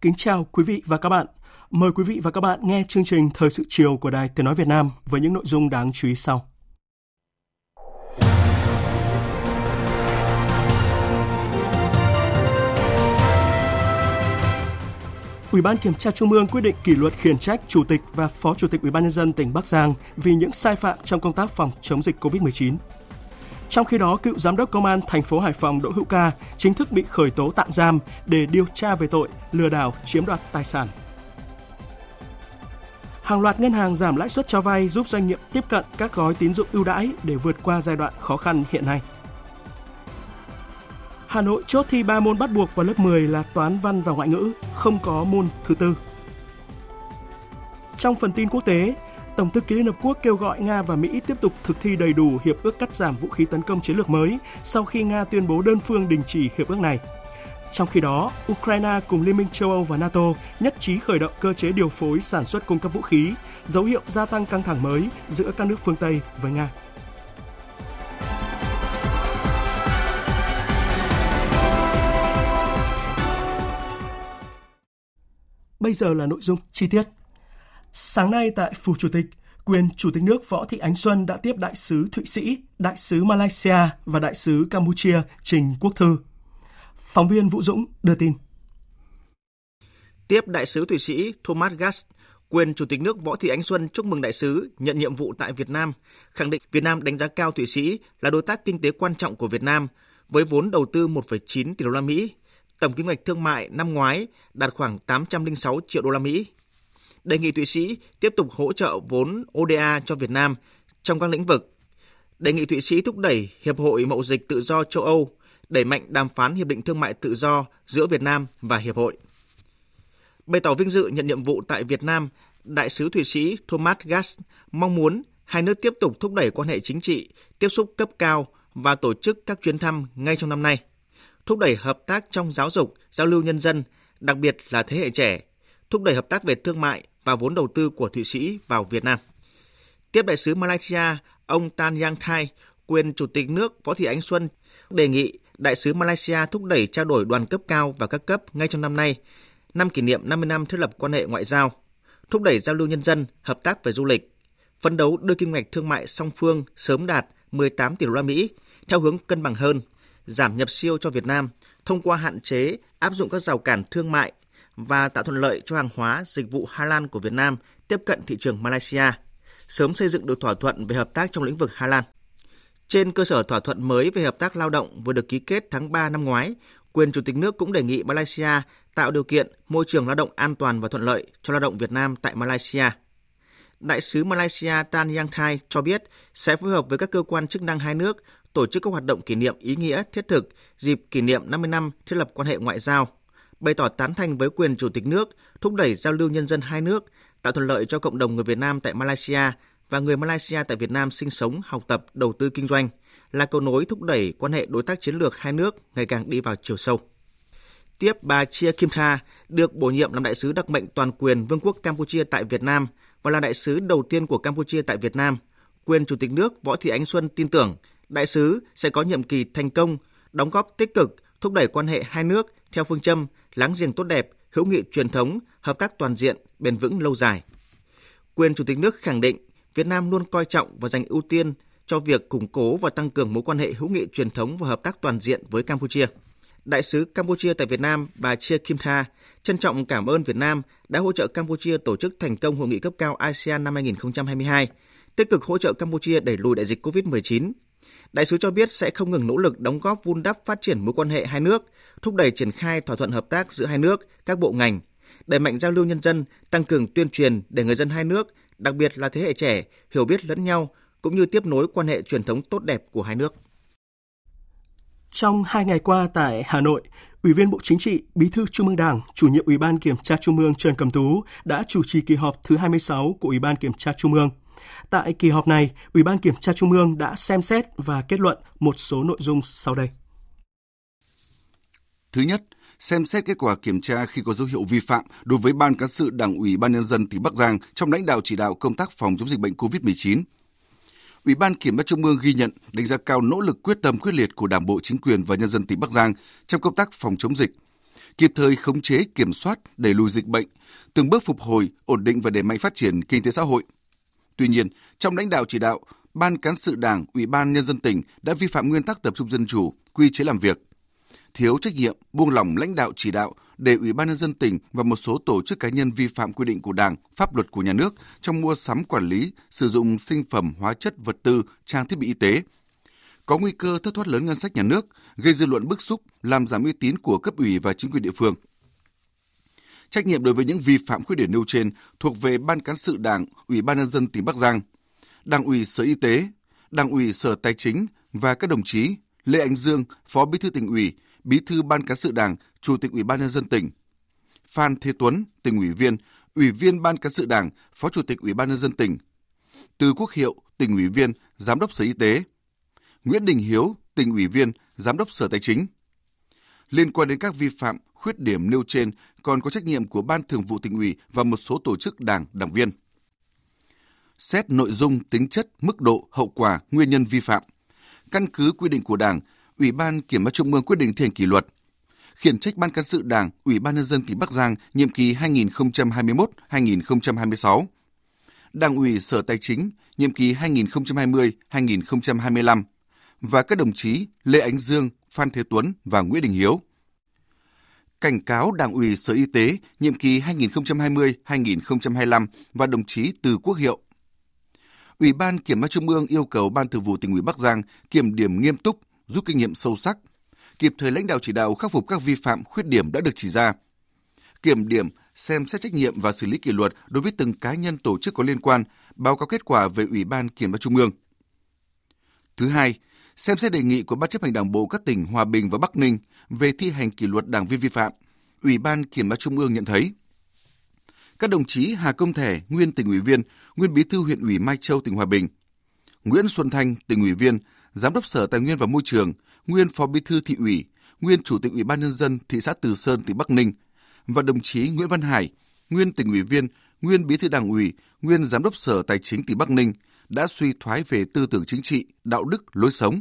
Kính chào quý vị và các bạn. Mời quý vị và các bạn nghe chương trình Thời sự chiều của Đài Tiếng Nói Việt Nam với những nội dung đáng chú ý sau. Ủy ban Kiểm tra Trung ương quyết định kỷ luật khiển trách Chủ tịch và Phó Chủ tịch Ủy ban nhân dân tỉnh Bắc Giang vì những sai phạm trong công tác phòng chống dịch COVID-19. Trong khi đó, cựu giám đốc công an thành phố Hải Phòng Đỗ Hữu Ca chính thức bị khởi tố tạm giam để điều tra về tội lừa đảo chiếm đoạt tài sản. Hàng loạt ngân hàng giảm lãi suất cho vay giúp doanh nghiệp tiếp cận các gói tín dụng ưu đãi để vượt qua giai đoạn khó khăn hiện nay. Hà Nội chốt thi 3 môn bắt buộc vào lớp 10 là toán văn và ngoại ngữ, không có môn thứ tư. Trong phần tin quốc tế, Tổng thư ký Liên Hợp Quốc kêu gọi Nga và Mỹ tiếp tục thực thi đầy đủ hiệp ước cắt giảm vũ khí tấn công chiến lược mới sau khi Nga tuyên bố đơn phương đình chỉ hiệp ước này. Trong khi đó, Ukraine cùng Liên minh châu Âu và NATO nhất trí khởi động cơ chế điều phối sản xuất cung cấp vũ khí, dấu hiệu gia tăng căng thẳng mới giữa các nước phương Tây với Nga. Bây giờ là nội dung chi tiết. Sáng nay tại Phủ Chủ tịch, quyền Chủ tịch nước Võ Thị Ánh Xuân đã tiếp đại sứ Thụy Sĩ, đại sứ Malaysia và đại sứ Campuchia Trình Quốc Thư. Phóng viên Vũ Dũng đưa tin. Tiếp đại sứ Thụy Sĩ Thomas gast, quyền Chủ tịch nước Võ Thị Ánh Xuân chúc mừng đại sứ nhận nhiệm vụ tại Việt Nam, khẳng định Việt Nam đánh giá cao Thụy Sĩ là đối tác kinh tế quan trọng của Việt Nam với vốn đầu tư 1,9 tỷ đô la Mỹ. Tổng kim ngạch thương mại năm ngoái đạt khoảng 806 triệu đô la Mỹ đề nghị Thụy Sĩ tiếp tục hỗ trợ vốn ODA cho Việt Nam trong các lĩnh vực. Đề nghị Thụy Sĩ thúc đẩy Hiệp hội Mậu dịch Tự do châu Âu đẩy mạnh đàm phán Hiệp định Thương mại Tự do giữa Việt Nam và Hiệp hội. Bày tỏ vinh dự nhận nhiệm vụ tại Việt Nam, Đại sứ Thụy Sĩ Thomas Gass mong muốn hai nước tiếp tục thúc đẩy quan hệ chính trị, tiếp xúc cấp cao và tổ chức các chuyến thăm ngay trong năm nay, thúc đẩy hợp tác trong giáo dục, giao lưu nhân dân, đặc biệt là thế hệ trẻ, thúc đẩy hợp tác về thương mại và vốn đầu tư của Thụy Sĩ vào Việt Nam. Tiếp đại sứ Malaysia, ông Tan Yang Thai, quyền Chủ tịch nước Võ Thị Ánh Xuân đề nghị đại sứ Malaysia thúc đẩy trao đổi đoàn cấp cao và các cấp ngay trong năm nay, năm kỷ niệm 50 năm thiết lập quan hệ ngoại giao, thúc đẩy giao lưu nhân dân, hợp tác về du lịch, phấn đấu đưa kim ngạch thương mại song phương sớm đạt 18 tỷ đô la Mỹ theo hướng cân bằng hơn, giảm nhập siêu cho Việt Nam thông qua hạn chế áp dụng các rào cản thương mại và tạo thuận lợi cho hàng hóa, dịch vụ Hà Lan của Việt Nam tiếp cận thị trường Malaysia, sớm xây dựng được thỏa thuận về hợp tác trong lĩnh vực Hà Lan. Trên cơ sở thỏa thuận mới về hợp tác lao động vừa được ký kết tháng 3 năm ngoái, quyền Chủ tịch nước cũng đề nghị Malaysia tạo điều kiện môi trường lao động an toàn và thuận lợi cho lao động Việt Nam tại Malaysia. Đại sứ Malaysia Tan Yang Thai cho biết sẽ phối hợp với các cơ quan chức năng hai nước tổ chức các hoạt động kỷ niệm ý nghĩa thiết thực dịp kỷ niệm 50 năm thiết lập quan hệ ngoại giao bày tỏ tán thành với quyền Chủ tịch nước, thúc đẩy giao lưu nhân dân hai nước, tạo thuận lợi cho cộng đồng người Việt Nam tại Malaysia và người Malaysia tại Việt Nam sinh sống, học tập, đầu tư kinh doanh, là cầu nối thúc đẩy quan hệ đối tác chiến lược hai nước ngày càng đi vào chiều sâu. Tiếp bà Chia Kim Tha được bổ nhiệm làm đại sứ đặc mệnh toàn quyền Vương quốc Campuchia tại Việt Nam và là đại sứ đầu tiên của Campuchia tại Việt Nam. Quyền Chủ tịch nước Võ Thị Ánh Xuân tin tưởng đại sứ sẽ có nhiệm kỳ thành công, đóng góp tích cực thúc đẩy quan hệ hai nước theo phương châm láng giềng tốt đẹp, hữu nghị truyền thống, hợp tác toàn diện, bền vững lâu dài. Quyền Chủ tịch nước khẳng định Việt Nam luôn coi trọng và dành ưu tiên cho việc củng cố và tăng cường mối quan hệ hữu nghị truyền thống và hợp tác toàn diện với Campuchia. Đại sứ Campuchia tại Việt Nam, bà Chia Kim Tha, trân trọng cảm ơn Việt Nam đã hỗ trợ Campuchia tổ chức thành công hội nghị cấp cao ASEAN năm 2022, tích cực hỗ trợ Campuchia đẩy lùi đại dịch COVID-19. Đại sứ cho biết sẽ không ngừng nỗ lực đóng góp vun đắp phát triển mối quan hệ hai nước, thúc đẩy triển khai thỏa thuận hợp tác giữa hai nước, các bộ ngành, đẩy mạnh giao lưu nhân dân, tăng cường tuyên truyền để người dân hai nước, đặc biệt là thế hệ trẻ, hiểu biết lẫn nhau, cũng như tiếp nối quan hệ truyền thống tốt đẹp của hai nước. Trong hai ngày qua tại Hà Nội, Ủy viên Bộ Chính trị, Bí thư Trung ương Đảng, Chủ nhiệm Ủy ban Kiểm tra Trung ương Trần Cẩm Tú đã chủ trì kỳ họp thứ 26 của Ủy ban Kiểm tra Trung ương. Tại kỳ họp này, Ủy ban Kiểm tra Trung ương đã xem xét và kết luận một số nội dung sau đây. Thứ nhất, xem xét kết quả kiểm tra khi có dấu hiệu vi phạm đối với Ban cán sự Đảng ủy Ban nhân dân tỉnh Bắc Giang trong lãnh đạo chỉ đạo công tác phòng chống dịch bệnh COVID-19. Ủy ban Kiểm tra Trung ương ghi nhận, đánh giá cao nỗ lực quyết tâm quyết liệt của Đảng bộ, chính quyền và nhân dân tỉnh Bắc Giang trong công tác phòng chống dịch, kịp thời khống chế, kiểm soát, đẩy lùi dịch bệnh, từng bước phục hồi, ổn định và đẩy mạnh phát triển kinh tế xã hội. Tuy nhiên, trong lãnh đạo chỉ đạo, Ban cán sự Đảng, Ủy ban nhân dân tỉnh đã vi phạm nguyên tắc tập trung dân chủ, quy chế làm việc, thiếu trách nhiệm, buông lỏng lãnh đạo chỉ đạo để Ủy ban nhân dân tỉnh và một số tổ chức cá nhân vi phạm quy định của Đảng, pháp luật của nhà nước trong mua sắm quản lý, sử dụng sinh phẩm, hóa chất, vật tư, trang thiết bị y tế. Có nguy cơ thất thoát lớn ngân sách nhà nước, gây dư luận bức xúc, làm giảm uy tín của cấp ủy và chính quyền địa phương. Trách nhiệm đối với những vi phạm khuyết điểm nêu trên thuộc về Ban cán sự Đảng, Ủy ban nhân dân tỉnh Bắc Giang, Đảng ủy Sở Y tế, Đảng ủy Sở Tài chính và các đồng chí Lê Anh Dương, Phó Bí thư tỉnh ủy, Bí thư Ban cán sự Đảng, Chủ tịch Ủy ban nhân dân tỉnh. Phan Thế Tuấn, tỉnh ủy viên, Ủy viên Ban cán sự Đảng, Phó Chủ tịch Ủy ban nhân dân tỉnh. Từ Quốc Hiệu, tỉnh ủy viên, Giám đốc Sở Y tế. Nguyễn Đình Hiếu, tỉnh ủy viên, Giám đốc Sở Tài chính. Liên quan đến các vi phạm, khuyết điểm nêu trên còn có trách nhiệm của Ban Thường vụ tỉnh ủy và một số tổ chức đảng, đảng viên. Xét nội dung, tính chất, mức độ, hậu quả, nguyên nhân vi phạm. Căn cứ quy định của Đảng, Ủy ban Kiểm tra Trung ương quyết định thi hành kỷ luật, khiển trách Ban cán sự Đảng, Ủy ban nhân dân tỉnh Bắc Giang nhiệm kỳ 2021-2026, Đảng ủy Sở Tài chính nhiệm kỳ 2020-2025 và các đồng chí Lê Ánh Dương, Phan Thế Tuấn và Nguyễn Đình Hiếu. Cảnh cáo Đảng ủy Sở Y tế nhiệm kỳ 2020-2025 và đồng chí Từ Quốc Hiệu. Ủy ban Kiểm tra Trung ương yêu cầu Ban Thường vụ tỉnh ủy Bắc Giang kiểm điểm nghiêm túc, rút kinh nghiệm sâu sắc, kịp thời lãnh đạo chỉ đạo khắc phục các vi phạm, khuyết điểm đã được chỉ ra. Kiểm điểm, xem xét trách nhiệm và xử lý kỷ luật đối với từng cá nhân tổ chức có liên quan, báo cáo kết quả về Ủy ban Kiểm tra Trung ương. Thứ hai, xem xét đề nghị của Ban chấp hành Đảng bộ các tỉnh Hòa Bình và Bắc Ninh về thi hành kỷ luật đảng viên vi phạm. Ủy ban Kiểm tra Trung ương nhận thấy các đồng chí Hà Công Thẻ, nguyên tỉnh ủy viên, nguyên bí thư huyện ủy Mai Châu tỉnh Hòa Bình, Nguyễn Xuân Thanh, tỉnh ủy viên, giám đốc Sở Tài nguyên và Môi trường, nguyên phó bí thư thị ủy, nguyên chủ tịch ủy ban nhân dân thị xã Từ Sơn tỉnh Bắc Ninh và đồng chí Nguyễn Văn Hải, nguyên tỉnh ủy viên, nguyên bí thư đảng ủy, nguyên giám đốc Sở Tài chính tỉnh Bắc Ninh đã suy thoái về tư tưởng chính trị, đạo đức, lối sống,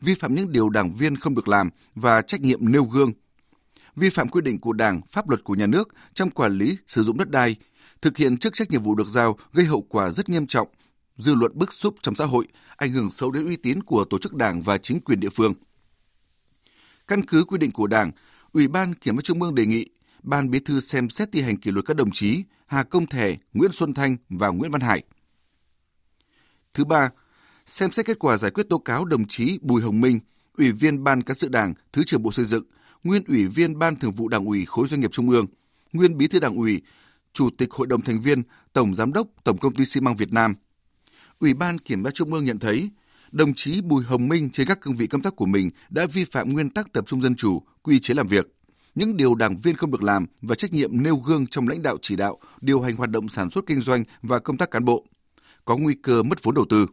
vi phạm những điều đảng viên không được làm và trách nhiệm nêu gương, vi phạm quy định của Đảng, pháp luật của nhà nước trong quản lý sử dụng đất đai, thực hiện chức trách nhiệm vụ được giao gây hậu quả rất nghiêm trọng, dư luận bức xúc trong xã hội, ảnh hưởng xấu đến uy tín của tổ chức đảng và chính quyền địa phương. Căn cứ quy định của Đảng, Ủy ban Kiểm tra Trung ương đề nghị Ban Bí thư xem xét thi hành kỷ luật các đồng chí Hà Công Thẻ, Nguyễn Xuân Thanh và Nguyễn Văn Hải. Thứ ba, xem xét kết quả giải quyết tố cáo đồng chí Bùi Hồng Minh, Ủy viên Ban Cán sự Đảng, Thứ trưởng Bộ Xây dựng, nguyên Ủy viên Ban Thường vụ Đảng ủy khối doanh nghiệp Trung ương, nguyên Bí thư Đảng ủy, Chủ tịch Hội đồng thành viên, Tổng giám đốc Tổng công ty xi măng Việt Nam. Ủy ban Kiểm tra Trung ương nhận thấy, đồng chí Bùi Hồng Minh trên các cương vị công tác của mình đã vi phạm nguyên tắc tập trung dân chủ, quy chế làm việc, những điều đảng viên không được làm và trách nhiệm nêu gương trong lãnh đạo chỉ đạo, điều hành hoạt động sản xuất kinh doanh và công tác cán bộ, có nguy cơ mất vốn đầu tư.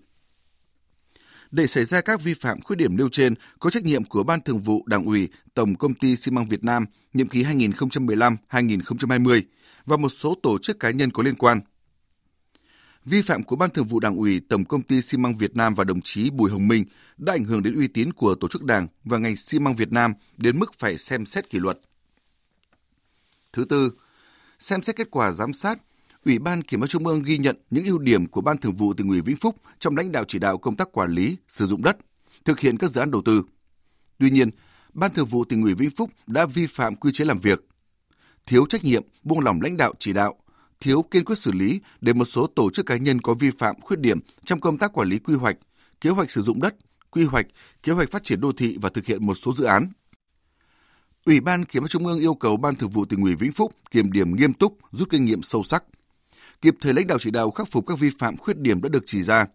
Để xảy ra các vi phạm khuyết điểm nêu trên, có trách nhiệm của Ban Thường vụ Đảng ủy Tổng Công ty xi măng Việt Nam nhiệm kỳ 2015-2020 và một số tổ chức cá nhân có liên quan. Vi phạm của Ban Thường vụ Đảng ủy Tổng Công ty xi măng Việt Nam và đồng chí Bùi Hồng Minh đã ảnh hưởng đến uy tín của tổ chức đảng và ngành xi măng Việt Nam đến mức phải xem xét kỷ luật. Thứ tư, xem xét kết quả giám sát Ủy ban Kiểm tra Trung ương ghi nhận những ưu điểm của Ban Thường vụ tỉnh ủy Vĩnh Phúc trong lãnh đạo chỉ đạo công tác quản lý, sử dụng đất, thực hiện các dự án đầu tư. Tuy nhiên, Ban Thường vụ tỉnh ủy Vĩnh Phúc đã vi phạm quy chế làm việc, thiếu trách nhiệm, buông lỏng lãnh đạo chỉ đạo, thiếu kiên quyết xử lý để một số tổ chức cá nhân có vi phạm khuyết điểm trong công tác quản lý quy hoạch, kế hoạch sử dụng đất, quy hoạch, kế hoạch phát triển đô thị và thực hiện một số dự án. Ủy ban Kiểm tra Trung ương yêu cầu Ban Thường vụ tỉnh ủy Vĩnh Phúc kiểm điểm nghiêm túc, rút kinh nghiệm sâu sắc, kịp thời lãnh đạo chỉ đạo khắc phục các vi phạm khuyết điểm đã được chỉ ra,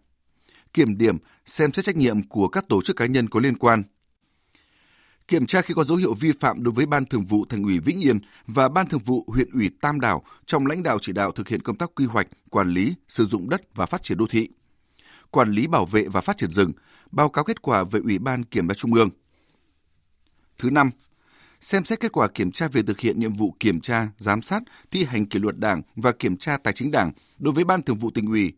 kiểm điểm, xem xét trách nhiệm của các tổ chức cá nhân có liên quan. Kiểm tra khi có dấu hiệu vi phạm đối với Ban Thường vụ Thành ủy Vĩnh Yên và Ban Thường vụ huyện ủy Tam Đảo trong lãnh đạo chỉ đạo thực hiện công tác quy hoạch, quản lý, sử dụng đất và phát triển đô thị, quản lý bảo vệ và phát triển rừng, báo cáo kết quả về Ủy ban Kiểm tra Trung ương. Thứ năm, xem xét kết quả kiểm tra về thực hiện nhiệm vụ kiểm tra, giám sát, thi hành kỷ luật Đảng và kiểm tra tài chính Đảng đối với Ban Thường vụ tỉnh ủy,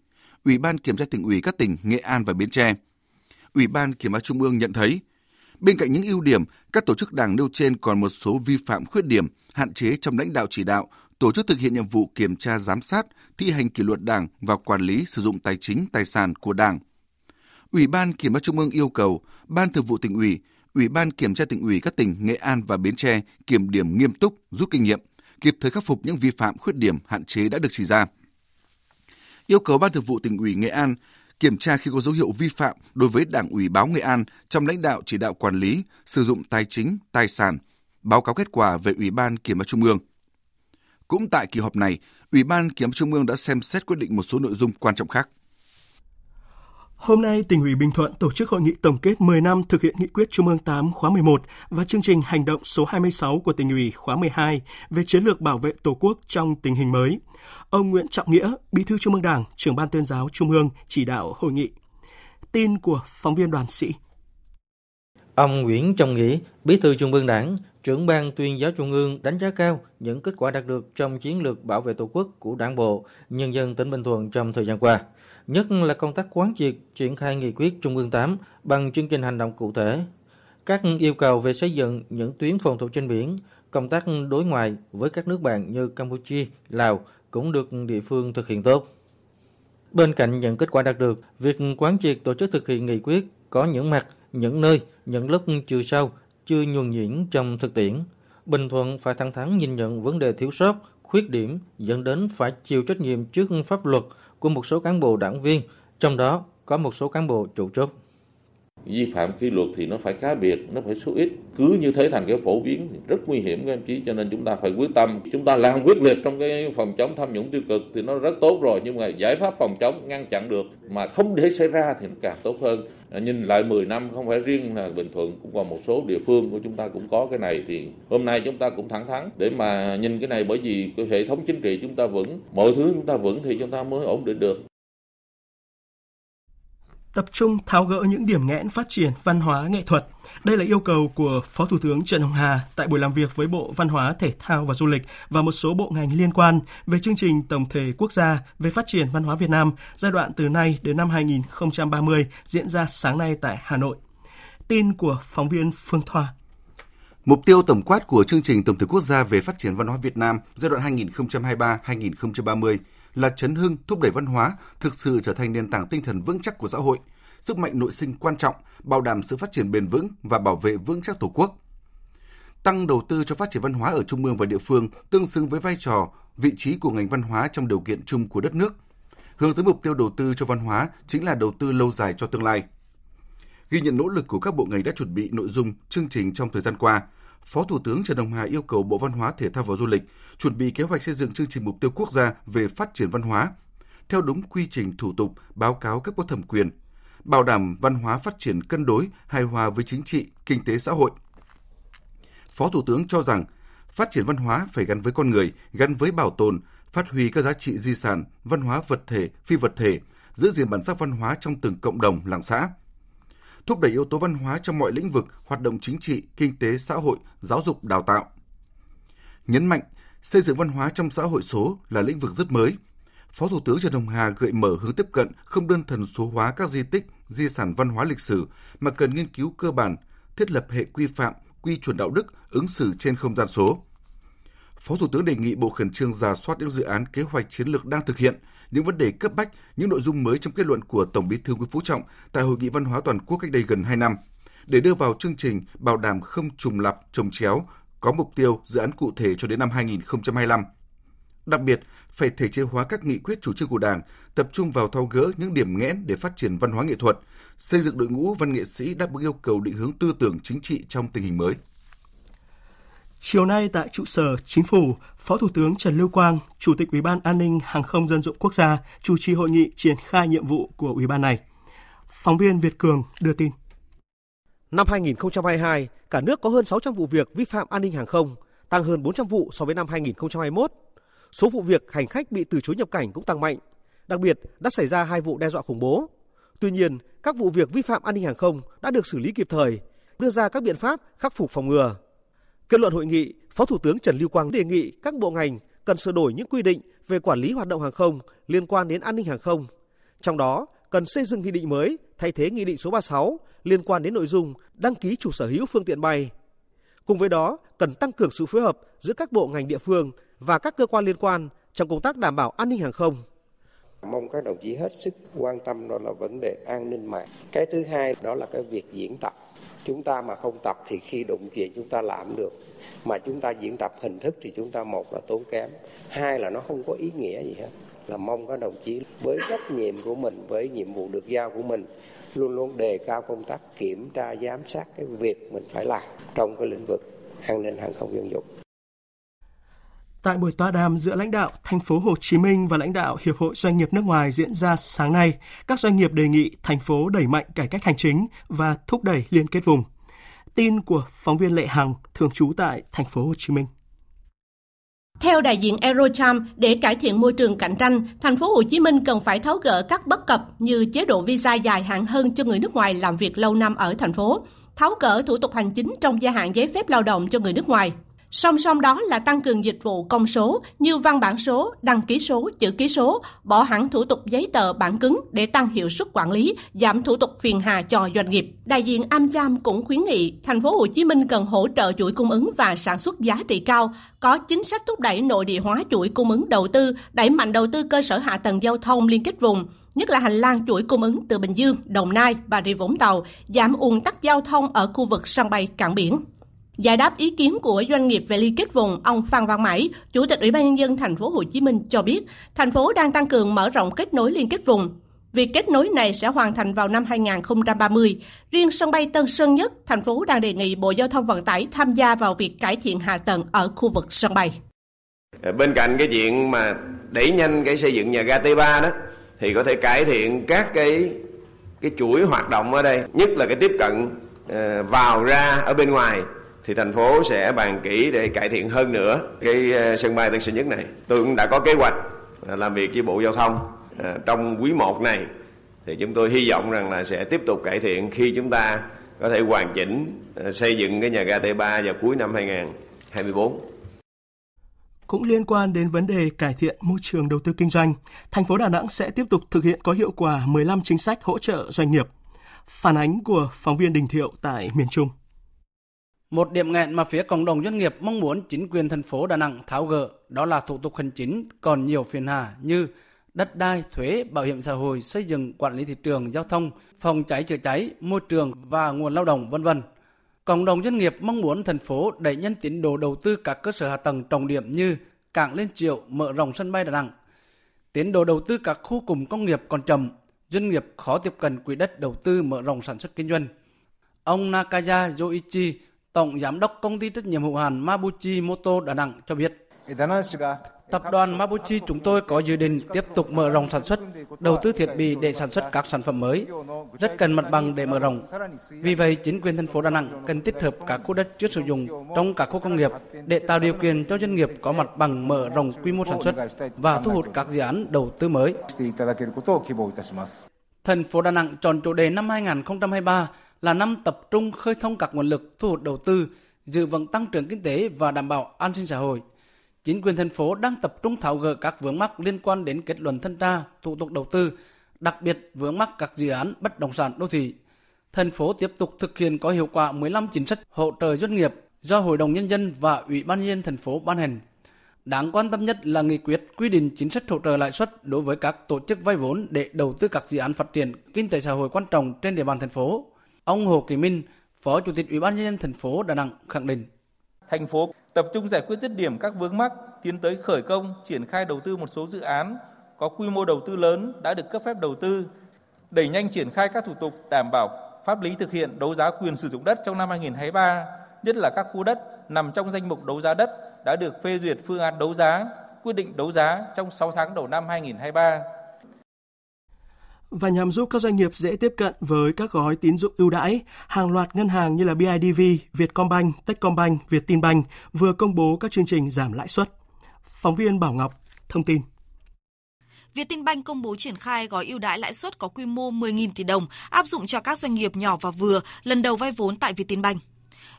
Ủy ban Kiểm tra tỉnh ủy các tỉnh Nghệ An và Bến Tre. Ủy ban Kiểm tra Trung ương nhận thấy, bên cạnh những ưu điểm, các tổ chức Đảng nêu trên còn một số vi phạm khuyết điểm, hạn chế trong lãnh đạo chỉ đạo, tổ chức thực hiện nhiệm vụ kiểm tra giám sát, thi hành kỷ luật Đảng và quản lý sử dụng tài chính tài sản của Đảng. Ủy ban Kiểm tra Trung ương yêu cầu Ban Thường vụ tỉnh ủy, Ủy ban Kiểm tra tỉnh ủy các tỉnh Nghệ An và Bến Tre kiểm điểm nghiêm túc, rút kinh nghiệm, kịp thời khắc phục những vi phạm khuyết điểm hạn chế đã được chỉ ra. Yêu cầu Ban Thường vụ tỉnh ủy Nghệ An kiểm tra khi có dấu hiệu vi phạm đối với Đảng ủy báo Nghệ An trong lãnh đạo chỉ đạo quản lý, sử dụng tài chính, tài sản, báo cáo kết quả về Ủy ban Kiểm tra Trung ương. Cũng tại kỳ họp này, Ủy ban Kiểm tra Trung ương đã xem xét quyết định một số nội dung quan trọng khác. Hôm nay, tỉnh ủy Bình Thuận tổ chức hội nghị tổng kết 10 năm thực hiện nghị quyết Trung ương 8 khóa 11 và chương trình hành động số 26 của tỉnh ủy khóa 12 về chiến lược bảo vệ Tổ quốc trong tình hình mới. Ông Nguyễn Trọng Nghĩa, Bí thư Trung ương Đảng, trưởng ban tuyên giáo Trung ương chỉ đạo hội nghị. Tin của phóng viên Đoàn Sĩ. Ông Nguyễn Trọng Nghĩa, Bí thư Trung ương Đảng, trưởng ban tuyên giáo Trung ương đánh giá cao những kết quả đạt được trong chiến lược bảo vệ Tổ quốc của Đảng bộ, nhân dân tỉnh Bình Thuận trong thời gian qua nhất là công tác quán triệt triển khai nghị quyết Trung ương 8 bằng chương trình hành động cụ thể. Các yêu cầu về xây dựng những tuyến phòng thủ trên biển, công tác đối ngoại với các nước bạn như Campuchia, Lào cũng được địa phương thực hiện tốt. Bên cạnh những kết quả đạt được, việc quán triệt tổ chức thực hiện nghị quyết có những mặt, những nơi, những lúc chưa sâu, chưa nhuần nhuyễn trong thực tiễn. Bình Thuận phải thẳng thắn nhìn nhận vấn đề thiếu sót, khuyết điểm dẫn đến phải chịu trách nhiệm trước pháp luật của một số cán bộ đảng viên, trong đó có một số cán bộ chủ chốt. Vi phạm kỷ luật thì nó phải cá biệt, nó phải số ít. Cứ như thế thành cái phổ biến thì rất nguy hiểm các anh chí. Cho nên chúng ta phải quyết tâm. Chúng ta làm quyết liệt trong cái phòng chống tham nhũng tiêu cực thì nó rất tốt rồi. Nhưng mà giải pháp phòng chống ngăn chặn được mà không để xảy ra thì nó càng tốt hơn. À, nhìn lại 10 năm không phải riêng là Bình Thuận cũng còn một số địa phương của chúng ta cũng có cái này thì hôm nay chúng ta cũng thẳng thắn để mà nhìn cái này bởi vì cái hệ thống chính trị chúng ta vững, mọi thứ chúng ta vững thì chúng ta mới ổn định được tập trung tháo gỡ những điểm nghẽn phát triển văn hóa nghệ thuật. Đây là yêu cầu của Phó Thủ tướng Trần Hồng Hà tại buổi làm việc với Bộ Văn hóa, Thể thao và Du lịch và một số bộ ngành liên quan về chương trình tổng thể quốc gia về phát triển văn hóa Việt Nam giai đoạn từ nay đến năm 2030 diễn ra sáng nay tại Hà Nội. Tin của phóng viên Phương Thoa. Mục tiêu tổng quát của chương trình tổng thể quốc gia về phát triển văn hóa Việt Nam giai đoạn 2023-2030 là chấn hưng, thúc đẩy văn hóa thực sự trở thành nền tảng tinh thần vững chắc của xã hội, sức mạnh nội sinh quan trọng, bảo đảm sự phát triển bền vững và bảo vệ vững chắc Tổ quốc. Tăng đầu tư cho phát triển văn hóa ở trung ương và địa phương tương xứng với vai trò, vị trí của ngành văn hóa trong điều kiện chung của đất nước. Hướng tới mục tiêu đầu tư cho văn hóa chính là đầu tư lâu dài cho tương lai. Ghi nhận nỗ lực của các bộ ngành đã chuẩn bị nội dung, chương trình trong thời gian qua, Phó Thủ tướng Trần Hồng Hà yêu cầu Bộ Văn hóa Thể thao và Du lịch chuẩn bị kế hoạch xây dựng chương trình mục tiêu quốc gia về phát triển văn hóa theo đúng quy trình thủ tục báo cáo cấp có thẩm quyền, bảo đảm văn hóa phát triển cân đối, hài hòa với chính trị, kinh tế xã hội. Phó Thủ tướng cho rằng phát triển văn hóa phải gắn với con người, gắn với bảo tồn, phát huy các giá trị di sản, văn hóa vật thể, phi vật thể, giữ gìn bản sắc văn hóa trong từng cộng đồng, làng xã – thúc đẩy yếu tố văn hóa trong mọi lĩnh vực hoạt động chính trị, kinh tế, xã hội, giáo dục, đào tạo. Nhấn mạnh, xây dựng văn hóa trong xã hội số là lĩnh vực rất mới. Phó Thủ tướng Trần Hồng Hà gợi mở hướng tiếp cận không đơn thuần số hóa các di tích, di sản văn hóa lịch sử mà cần nghiên cứu cơ bản, thiết lập hệ quy phạm, quy chuẩn đạo đức, ứng xử trên không gian số. Phó Thủ tướng đề nghị Bộ khẩn trương giả soát những dự án kế hoạch chiến lược đang thực hiện, những vấn đề cấp bách, những nội dung mới trong kết luận của Tổng Bí thư Nguyễn Phú Trọng tại Hội nghị Văn hóa Toàn quốc cách đây gần 2 năm để đưa vào chương trình bảo đảm không trùng lặp, trồng chéo, có mục tiêu dự án cụ thể cho đến năm 2025. Đặc biệt, phải thể chế hóa các nghị quyết chủ trương của Đảng, tập trung vào tháo gỡ những điểm nghẽn để phát triển văn hóa nghệ thuật, xây dựng đội ngũ văn nghệ sĩ đáp ứng yêu cầu định hướng tư tưởng chính trị trong tình hình mới. Chiều nay tại trụ sở Chính phủ, Phó Thủ tướng Trần Lưu Quang, Chủ tịch Ủy ban An ninh Hàng không Dân dụng Quốc gia chủ trì hội nghị triển khai nhiệm vụ của Ủy ban này. Phóng viên Việt Cường đưa tin. Năm 2022, cả nước có hơn 600 vụ việc vi phạm an ninh hàng không, tăng hơn 400 vụ so với năm 2021. Số vụ việc hành khách bị từ chối nhập cảnh cũng tăng mạnh. Đặc biệt, đã xảy ra hai vụ đe dọa khủng bố. Tuy nhiên, các vụ việc vi phạm an ninh hàng không đã được xử lý kịp thời, đưa ra các biện pháp khắc phục phòng ngừa. Kết luận hội nghị, Phó Thủ tướng Trần Lưu Quang đề nghị các bộ ngành cần sửa đổi những quy định về quản lý hoạt động hàng không liên quan đến an ninh hàng không. Trong đó, cần xây dựng nghị định mới thay thế nghị định số 36 liên quan đến nội dung đăng ký chủ sở hữu phương tiện bay. Cùng với đó, cần tăng cường sự phối hợp giữa các bộ ngành địa phương và các cơ quan liên quan trong công tác đảm bảo an ninh hàng không. Mong các đồng chí hết sức quan tâm đó là vấn đề an ninh mạng. Cái thứ hai đó là cái việc diễn tập. Chúng ta mà không tập thì khi đụng chuyện chúng ta làm được. Mà chúng ta diễn tập hình thức thì chúng ta một là tốn kém, hai là nó không có ý nghĩa gì hết. Là mong các đồng chí với trách nhiệm của mình, với nhiệm vụ được giao của mình luôn luôn đề cao công tác kiểm tra giám sát cái việc mình phải làm trong cái lĩnh vực an ninh hàng không dân dụng. Tại buổi tọa đàm giữa lãnh đạo thành phố Hồ Chí Minh và lãnh đạo Hiệp hội Doanh nghiệp nước ngoài diễn ra sáng nay, các doanh nghiệp đề nghị thành phố đẩy mạnh cải cách hành chính và thúc đẩy liên kết vùng. Tin của phóng viên Lệ Hằng, thường trú tại thành phố Hồ Chí Minh. Theo đại diện Eurocharm, để cải thiện môi trường cạnh tranh, thành phố Hồ Chí Minh cần phải tháo gỡ các bất cập như chế độ visa dài hạn hơn cho người nước ngoài làm việc lâu năm ở thành phố, tháo gỡ thủ tục hành chính trong gia hạn giấy phép lao động cho người nước ngoài, Song song đó là tăng cường dịch vụ công số như văn bản số, đăng ký số, chữ ký số, bỏ hẳn thủ tục giấy tờ bản cứng để tăng hiệu suất quản lý, giảm thủ tục phiền hà cho doanh nghiệp. Đại diện Amcham cũng khuyến nghị thành phố Hồ Chí Minh cần hỗ trợ chuỗi cung ứng và sản xuất giá trị cao, có chính sách thúc đẩy nội địa hóa chuỗi cung ứng đầu tư, đẩy mạnh đầu tư cơ sở hạ tầng giao thông liên kết vùng, nhất là hành lang chuỗi cung ứng từ Bình Dương, Đồng Nai, Bà Rịa Vũng Tàu, giảm ùn tắc giao thông ở khu vực sân bay cảng biển. Giải đáp ý kiến của doanh nghiệp về liên kết vùng, ông Phan Văn Mãi, Chủ tịch Ủy ban nhân dân thành phố Hồ Chí Minh cho biết, thành phố đang tăng cường mở rộng kết nối liên kết vùng. Việc kết nối này sẽ hoàn thành vào năm 2030. Riêng sân bay Tân Sơn Nhất, thành phố đang đề nghị Bộ Giao thông Vận tải tham gia vào việc cải thiện hạ tầng ở khu vực sân bay. Bên cạnh cái chuyện mà đẩy nhanh cái xây dựng nhà ga T3 đó thì có thể cải thiện các cái cái chuỗi hoạt động ở đây, nhất là cái tiếp cận ờ, vào ra ở bên ngoài thì thành phố sẽ bàn kỹ để cải thiện hơn nữa cái ờ, sân bay Tân Sơn Nhất này. Tôi cũng đã có kế hoạch ờ, làm việc với Bộ Giao thông ờ, trong quý 1 này thì chúng tôi hy vọng rằng là sẽ tiếp tục cải thiện khi chúng ta có thể hoàn chỉnh xây dựng cái nhà ga T3 vào cuối năm 2024. Cũng liên quan đến vấn đề cải thiện môi trường đầu tư kinh doanh, thành phố Đà Nẵng sẽ tiếp tục thực hiện có hiệu quả 15 chính sách hỗ trợ doanh nghiệp. Phản ánh của phóng viên Đình Thiệu tại miền Trung. Một điểm nghẹn mà phía cộng đồng doanh nghiệp mong muốn chính quyền thành phố Đà Nẵng tháo gỡ đó là thủ tục hành chính còn nhiều phiền hà như đất đai, thuế, bảo hiểm xã hội, xây dựng, quản lý thị trường, giao thông, phòng cháy chữa cháy, môi trường và nguồn lao động vân vân. Cộng đồng doanh nghiệp mong muốn thành phố đẩy nhanh tiến độ đầu tư các cơ sở hạ tầng trọng điểm như cảng Liên Triệu, mở rộng sân bay Đà Nẵng. Tiến độ đầu tư các khu cụm công nghiệp còn chậm, doanh nghiệp khó tiếp cận quỹ đất đầu tư mở rộng sản xuất kinh doanh. Ông Nakaya Yoichi, Tổng Giám đốc Công ty trách nhiệm hữu hạn Mabuchi Moto Đà Nẵng cho biết. Tập đoàn Mabuchi chúng tôi có dự định tiếp tục mở rộng sản xuất, đầu tư thiết bị để sản xuất các sản phẩm mới, rất cần mặt bằng để mở rộng. Vì vậy, chính quyền thành phố Đà Nẵng cần tích hợp các khu đất chưa sử dụng trong các khu công nghiệp để tạo điều kiện cho doanh nghiệp có mặt bằng mở rộng quy mô sản xuất và thu hút các dự án đầu tư mới. Thành phố Đà Nẵng chọn chủ đề năm 2023 là năm tập trung khơi thông các nguồn lực thu hút đầu tư, giữ vững tăng trưởng kinh tế và đảm bảo an sinh xã hội. Chính quyền thành phố đang tập trung tháo gỡ các vướng mắc liên quan đến kết luận thanh tra, thủ tục đầu tư, đặc biệt vướng mắc các dự án bất động sản đô thị. Thành phố tiếp tục thực hiện có hiệu quả 15 chính sách hỗ trợ doanh nghiệp do Hội đồng Nhân dân và Ủy ban Nhân dân thành phố ban hành. Đáng quan tâm nhất là nghị quyết quy định chính sách hỗ trợ lãi suất đối với các tổ chức vay vốn để đầu tư các dự án phát triển kinh tế xã hội quan trọng trên địa bàn thành phố. Ông Hồ Kỳ Minh, Phó Chủ tịch Ủy ban nhân dân thành phố Đà Nẵng khẳng định. Thành phố tập trung giải quyết dứt điểm các vướng mắc, tiến tới khởi công, triển khai đầu tư một số dự án có quy mô đầu tư lớn đã được cấp phép đầu tư, đẩy nhanh triển khai các thủ tục đảm bảo pháp lý thực hiện đấu giá quyền sử dụng đất trong năm 2023, nhất là các khu đất nằm trong danh mục đấu giá đất đã được phê duyệt phương án đấu giá, quyết định đấu giá trong 6 tháng đầu năm 2023 và nhằm giúp các doanh nghiệp dễ tiếp cận với các gói tín dụng ưu đãi, hàng loạt ngân hàng như là BIDV, Vietcombank, Techcombank, Viettinbank vừa công bố các chương trình giảm lãi suất. Phóng viên Bảo Ngọc thông tin. Vietinbank công bố triển khai gói ưu đãi lãi suất có quy mô 10.000 tỷ đồng áp dụng cho các doanh nghiệp nhỏ và vừa lần đầu vay vốn tại Vietinbank.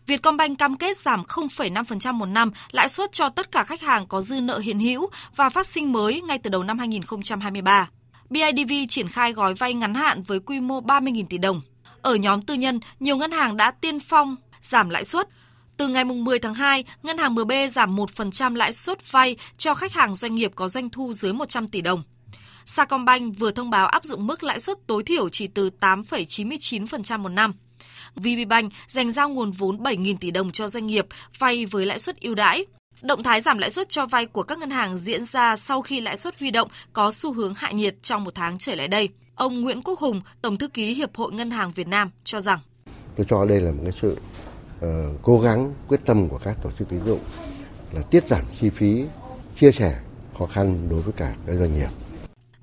Vietcombank cam kết giảm 0,5% một năm lãi suất cho tất cả khách hàng có dư nợ hiện hữu và phát sinh mới ngay từ đầu năm 2023. BIDV triển khai gói vay ngắn hạn với quy mô 30.000 tỷ đồng. Ở nhóm tư nhân, nhiều ngân hàng đã tiên phong giảm lãi suất. Từ ngày 10 tháng 2, ngân hàng MB giảm 1% lãi suất vay cho khách hàng doanh nghiệp có doanh thu dưới 100 tỷ đồng. Sacombank vừa thông báo áp dụng mức lãi suất tối thiểu chỉ từ 8,99% một năm. VPBank dành giao nguồn vốn 7.000 tỷ đồng cho doanh nghiệp vay với lãi suất ưu đãi. Động thái giảm lãi suất cho vay của các ngân hàng diễn ra sau khi lãi suất huy động có xu hướng hạ nhiệt trong một tháng trở lại đây. Ông Nguyễn Quốc Hùng, Tổng thư ký Hiệp hội Ngân hàng Việt Nam cho rằng Tôi cho đây là một cái sự uh, cố gắng quyết tâm của các tổ chức tín dụng là tiết giảm chi phí, chia sẻ khó khăn đối với cả các doanh nghiệp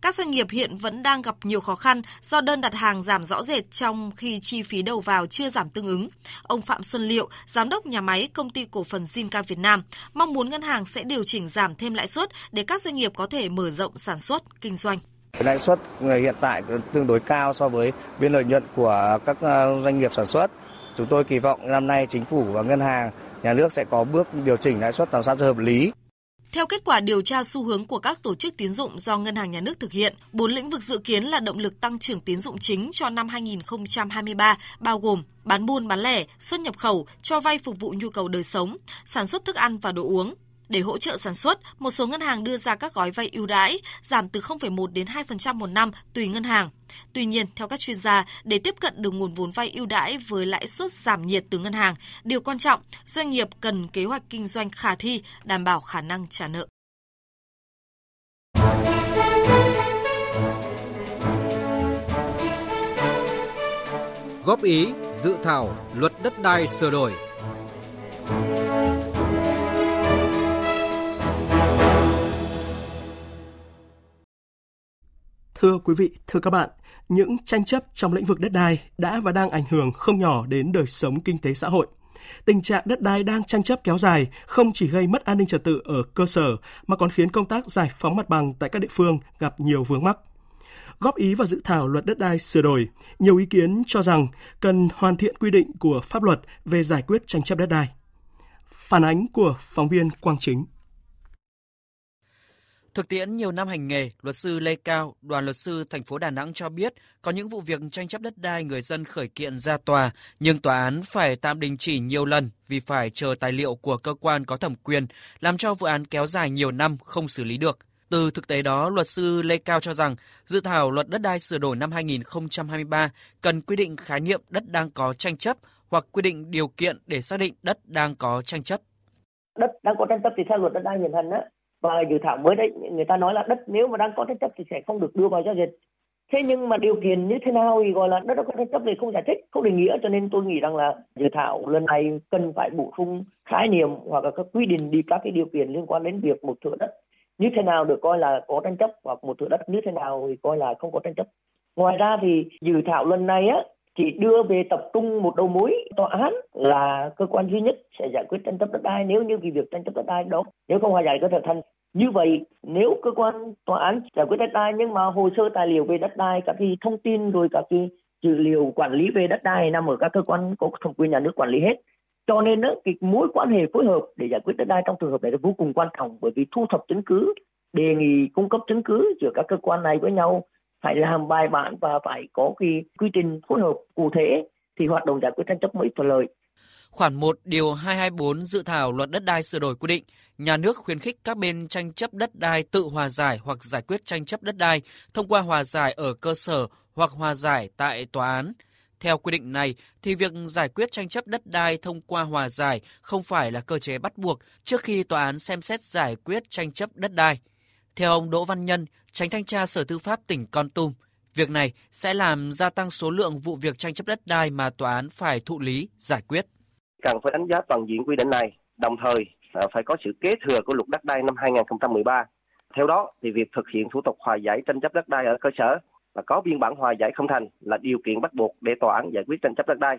các doanh nghiệp hiện vẫn đang gặp nhiều khó khăn do đơn đặt hàng giảm rõ rệt trong khi chi phí đầu vào chưa giảm tương ứng. Ông Phạm Xuân Liệu, giám đốc nhà máy công ty cổ phần Zinca Việt Nam, mong muốn ngân hàng sẽ điều chỉnh giảm thêm lãi suất để các doanh nghiệp có thể mở rộng sản xuất, kinh doanh. Lãi suất hiện tại tương đối cao so với biên lợi nhuận của các ờ, doanh nghiệp sản xuất. Chúng tôi kỳ vọng năm nay chính phủ và ngân hàng, nhà nước sẽ có bước điều chỉnh lãi suất làm sao cho hợp lý. Theo kết quả điều tra xu hướng của các tổ chức tín dụng do Ngân hàng Nhà nước thực hiện, bốn lĩnh vực dự kiến là động lực tăng trưởng tín dụng chính cho năm 2023 bao gồm bán buôn bán lẻ, xuất nhập khẩu, cho vay phục vụ nhu cầu đời sống, sản xuất thức ăn và đồ uống. Để hỗ trợ sản xuất, một số ngân hàng đưa ra các gói vay ưu đãi giảm từ 0,1 đến 2% một năm tùy ngân hàng. Tuy nhiên, theo các chuyên gia, để tiếp cận được nguồn vốn vay ưu đãi với lãi suất giảm nhiệt từ ngân hàng, điều quan trọng, doanh nghiệp cần kế hoạch kinh doanh khả thi, đảm bảo khả năng trả nợ. Góp ý dự thảo luật đất đai sửa đổi Thưa quý vị, thưa các bạn, những tranh chấp trong lĩnh vực đất đai đã và đang ảnh hưởng không nhỏ đến đời sống kinh tế xã hội. Tình trạng đất đai đang tranh chấp kéo dài không chỉ gây mất an ninh trật tự ở cơ sở mà còn khiến công tác giải phóng mặt bằng tại các địa phương gặp nhiều vướng mắc. Góp ý vào dự thảo luật đất đai sửa đổi, nhiều ý kiến cho rằng cần hoàn thiện quy định của pháp luật về giải quyết tranh chấp đất đai. Phản ánh của phóng viên Quang Chính. Thực tiễn nhiều năm hành nghề, luật sư Lê Cao, đoàn luật sư thành phố Đà Nẵng cho biết có những vụ việc tranh chấp đất đai người dân khởi kiện ra tòa, nhưng tòa án phải tạm đình chỉ nhiều lần vì phải chờ tài liệu của cơ quan có thẩm quyền, làm cho vụ án kéo dài nhiều năm không xử lý được. Từ thực tế đó, luật sư Lê Cao cho rằng dự thảo luật đất đai sửa đổi năm 2023 cần quy định khái niệm đất đang có tranh chấp hoặc quy định điều kiện để xác định đất đang có tranh chấp. Đất đang có tranh chấp thì theo luật đất đai hiện hành á và dự thảo mới đấy người ta nói là đất nếu mà đang có tranh chấp thì sẽ không được đưa vào giao dịch. Thế nhưng mà điều kiện như thế nào thì gọi là đất có tranh chấp thì không giải thích, không định nghĩa. Cho nên tôi nghĩ rằng là dự thảo lần này cần phải bổ sung khái niệm hoặc là các quy định đi các cái điều kiện liên quan đến việc một thửa đất như thế nào được coi là có tranh chấp, hoặc một thửa đất như thế nào thì coi là không có tranh chấp. Ngoài ra thì dự thảo lần này á chỉ đưa về tập trung một đầu mối tòa án là cơ quan duy nhất sẽ giải quyết tranh chấp đất đai. Nếu như vì việc tranh chấp đất đai đó nếu không hòa giải có thể thành. Như vậy nếu cơ quan tòa án giải quyết đất đai nhưng mà hồ sơ tài liệu về đất đai các cái thông tin rồi các cái dữ liệu quản lý về đất đai nằm ở các cơ quan có thẩm quyền nhà nước quản lý hết. Cho nên đó, cái mối quan hệ phối hợp để giải quyết đất đai trong trường hợp này là vô cùng quan trọng bởi vì thu thập chứng cứ đề nghị cung cấp chứng cứ giữa các cơ quan này với nhau phải làm bài bản và phải có cái quy trình phối hợp cụ thể thì hoạt động giải quyết tranh chấp mới thuận lợi. Khoản 1 điều 224 dự thảo luật đất đai sửa đổi quy định, nhà nước khuyến khích các bên tranh chấp đất đai tự hòa giải hoặc giải quyết tranh chấp đất đai thông qua hòa giải ở cơ sở hoặc hòa giải tại tòa án. Theo quy định này thì việc giải quyết tranh chấp đất đai thông qua hòa giải không phải là cơ chế bắt buộc trước khi tòa án xem xét giải quyết tranh chấp đất đai. Theo ông Đỗ Văn Nhân, tránh thanh tra Sở Tư pháp tỉnh Con Tum, việc này sẽ làm gia tăng số lượng vụ việc tranh chấp đất đai mà tòa án phải thụ lý, giải quyết. Cần phải đánh giá toàn diện quy định này, đồng thời à, phải có sự kế thừa của luật đất đai năm 2013. Theo đó thì việc thực hiện thủ tục hòa giải tranh chấp đất đai ở cơ sở và có biên bản hòa giải không thành là điều kiện bắt buộc để tòa án giải quyết tranh chấp đất đai.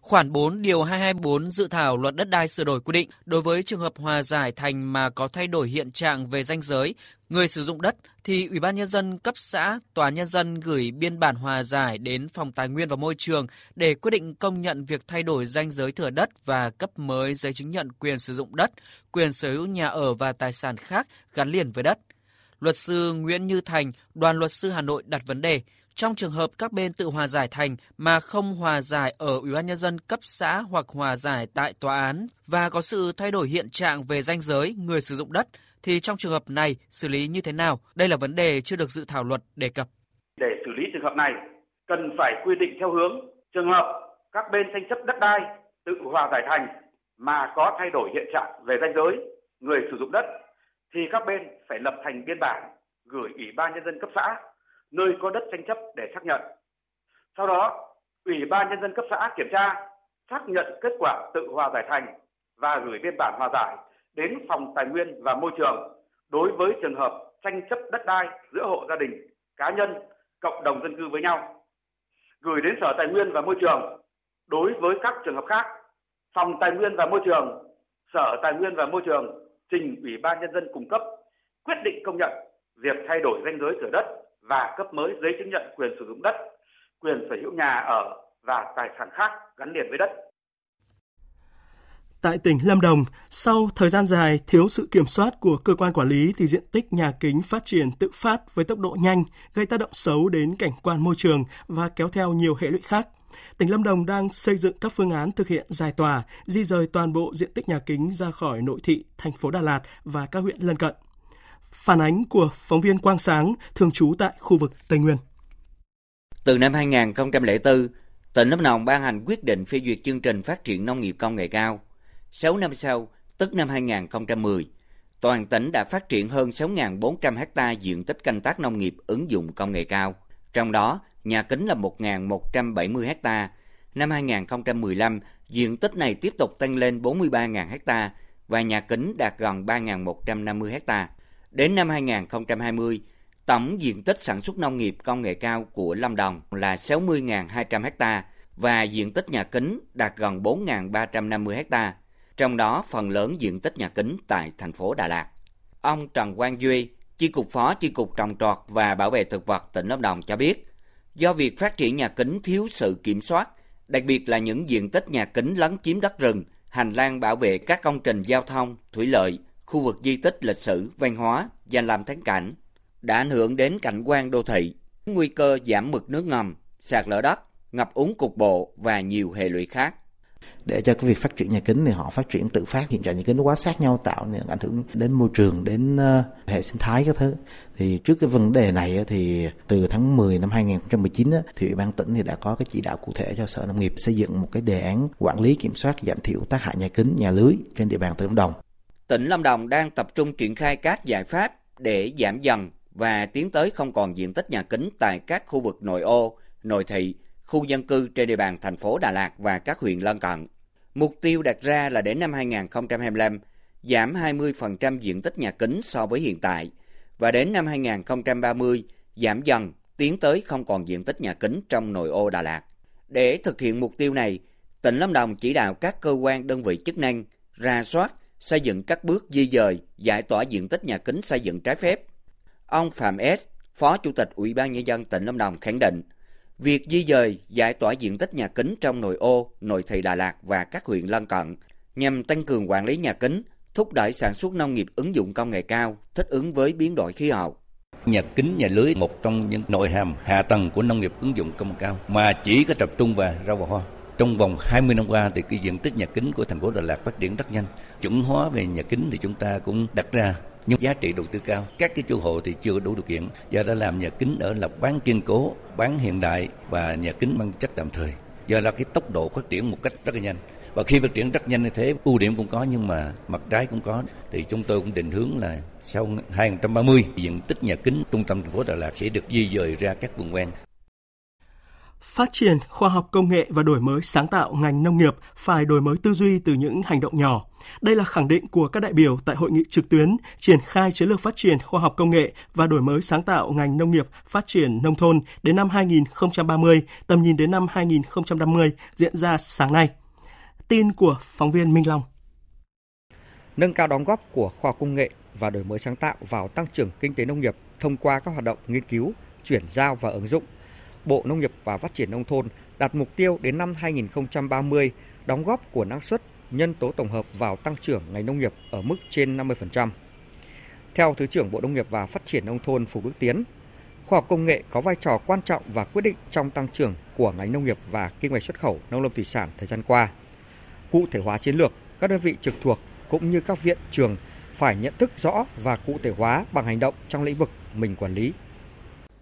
Khoản 4 điều 224 dự thảo luật đất đai sửa đổi quy định đối với trường hợp hòa giải thành mà có thay đổi hiện trạng về danh giới người sử dụng đất thì Ủy ban nhân dân cấp xã, tòa nhân dân gửi biên bản hòa giải đến phòng tài nguyên và môi trường để quyết định công nhận việc thay đổi danh giới thửa đất và cấp mới giấy chứng nhận quyền sử dụng đất, quyền sở hữu nhà ở và tài sản khác gắn liền với đất. Luật sư Nguyễn Như Thành, đoàn luật sư Hà Nội đặt vấn đề trong trường hợp các bên tự hòa giải thành mà không hòa giải ở Ủy ban nhân dân cấp xã hoặc hòa giải tại tòa án và có sự thay đổi hiện trạng về danh giới người sử dụng đất thì trong trường hợp này xử lý như thế nào? Đây là vấn đề chưa được dự thảo luật đề cập. Để xử lý trường hợp này, cần phải quy định theo hướng trường hợp các bên tranh chấp đất đai tự hòa giải thành mà có thay đổi hiện trạng về danh giới người sử dụng đất thì các bên phải lập thành biên bản gửi Ủy ban nhân dân cấp xã nơi có đất tranh chấp để xác nhận. Sau đó, Ủy ban nhân dân cấp xã kiểm tra, xác nhận kết quả tự hòa giải thành và gửi biên bản hòa giải đến phòng tài nguyên và môi trường đối với trường hợp tranh chấp đất đai giữa hộ gia đình, cá nhân, cộng đồng dân cư với nhau. Gửi đến Sở Tài nguyên và Môi trường đối với các trường hợp khác, phòng Tài nguyên và Môi trường, Sở Tài nguyên và Môi trường trình Ủy ban nhân dân cung cấp quyết định công nhận việc thay đổi danh giới thửa đất và cấp mới giấy chứng nhận quyền sử dụng đất, quyền sở hữu nhà ở và tài sản khác gắn liền với đất. Tại tỉnh Lâm Đồng, sau thời gian dài thiếu sự kiểm soát của cơ quan quản lý thì diện tích nhà kính phát triển tự phát với tốc độ nhanh, gây tác động xấu đến cảnh quan môi trường và kéo theo nhiều hệ lụy khác. Tỉnh Lâm Đồng đang xây dựng các phương án thực hiện giải tỏa, di rời toàn bộ diện tích nhà kính ra khỏi nội thị thành phố Đà Lạt và các huyện lân cận. Phản ánh của phóng viên Quang Sáng, thường trú tại khu vực Tây Nguyên. Từ năm 2004, tỉnh Lâm Đồng ban hành quyết định phê duyệt chương trình phát triển nông nghiệp công nghệ cao 6 năm sau, tức năm 2010, toàn tỉnh đã phát triển hơn 6.400 ha diện tích canh tác nông nghiệp ứng dụng công nghệ cao. Trong đó, nhà kính là 1.170 ha. Năm 2015, diện tích này tiếp tục tăng lên 43.000 ha và nhà kính đạt gần 3.150 ha. Đến năm 2020, tổng diện tích sản xuất nông nghiệp công nghệ cao của Lâm Đồng là 60.200 ha và diện tích nhà kính đạt gần 4.350 ha trong đó phần lớn diện tích nhà kính tại thành phố Đà Lạt. Ông Trần Quang Duy, Chi cục Phó Chi cục Trồng trọt và Bảo vệ thực vật tỉnh Lâm Đồng cho biết, do việc phát triển nhà kính thiếu sự kiểm soát, đặc biệt là những diện tích nhà kính lấn chiếm đất rừng, hành lang bảo vệ các công trình giao thông, thủy lợi, khu vực di tích lịch sử, văn hóa, danh làm thắng cảnh, đã ảnh hưởng đến cảnh quan đô thị, nguy cơ giảm mực nước ngầm, sạt lở đất, ngập úng cục bộ và nhiều hệ lụy khác. Để cho cái việc phát triển nhà kính thì họ phát triển tự phát hiện trạng nhà kính nó quá sát nhau tạo nên ảnh hưởng đến môi trường đến ờ, hệ sinh thái các thứ. Thì trước cái vấn đề này thì từ tháng 10 năm 2019 thì ủy ban tỉnh thì đã có cái chỉ đạo cụ thể cho sở nông nghiệp xây dựng một cái đề án quản lý kiểm soát giảm thiểu tác hại nhà kính nhà lưới trên địa bàn tỉnh Lâm Đồng. Tỉnh Lâm Đồng đang tập trung triển khai các giải pháp để giảm dần và tiến tới không còn diện tích nhà kính tại các khu vực nội ô, nội thị, khu dân cư trên địa bàn thành phố Đà Lạt và các huyện lân cận. Mục tiêu đặt ra là đến năm 2025 giảm 20% diện tích nhà kính so với hiện tại và đến năm 2030 giảm dần tiến tới không còn diện tích nhà kính trong nội ô Đà Lạt. Để thực hiện mục tiêu này, tỉnh Lâm Đồng chỉ đạo các cơ quan đơn vị chức năng ra soát, xây dựng các bước di dời, giải tỏa diện tích nhà kính xây dựng trái phép. Ông Phạm S, Phó Chủ tịch Ủy ban Nhân dân tỉnh Lâm Đồng khẳng định, Việc di dời, giải tỏa diện tích nhà kính trong nội ô, nội thị Đà Lạt và các huyện lân cận nhằm tăng cường quản lý nhà kính, thúc đẩy sản xuất nông nghiệp ứng dụng công nghệ cao, thích ứng với biến đổi khí hậu. Nhà kính, nhà lưới một trong những nội hàm hạ tầng của nông nghiệp ứng dụng công nghệ cao mà chỉ có tập trung vào rau và hoa. Trong vòng 20 năm qua thì cái diện tích nhà kính của thành phố Đà Lạt phát triển rất nhanh. Chuẩn hóa về nhà kính thì chúng ta cũng đặt ra nhưng giá trị đầu tư cao. Các cái chủ hộ thì chưa đủ điều kiện do đã làm nhà kính ở là bán kiên cố, bán hiện đại và nhà kính mang chất tạm thời. Do là cái tốc độ phát triển một cách rất là nhanh. Và khi phát triển rất nhanh như thế, ưu điểm cũng có nhưng mà mặt trái cũng có. Thì chúng tôi cũng định hướng là sau 2030 diện tích nhà kính trung tâm thành phố Đà Lạt sẽ được di dời ra các vùng ven. Phát triển khoa học công nghệ và đổi mới sáng tạo ngành nông nghiệp phải đổi mới tư duy từ những hành động nhỏ. Đây là khẳng định của các đại biểu tại hội nghị trực tuyến triển khai chiến lược phát triển khoa học công nghệ và đổi mới sáng tạo ngành nông nghiệp phát triển nông thôn đến năm 2030, tầm nhìn đến năm 2050 diễn ra sáng nay. Tin của phóng viên Minh Long. Nâng cao đóng góp của khoa học công nghệ và đổi mới sáng tạo vào tăng trưởng kinh tế nông nghiệp thông qua các hoạt động nghiên cứu, chuyển giao và ứng dụng Bộ Nông nghiệp và Phát triển Nông thôn đặt mục tiêu đến năm 2030 đóng góp của năng suất nhân tố tổng hợp vào tăng trưởng ngành nông nghiệp ở mức trên 50%. Theo Thứ trưởng Bộ Nông nghiệp và Phát triển Nông thôn Phù Đức Tiến, khoa học công nghệ có vai trò quan trọng và quyết định trong tăng trưởng của ngành nông nghiệp và kinh ngạch xuất khẩu nông lâm thủy sản thời gian qua. Cụ thể hóa chiến lược, các đơn vị trực thuộc cũng như các viện trường phải nhận thức rõ và cụ thể hóa bằng hành động trong lĩnh vực mình quản lý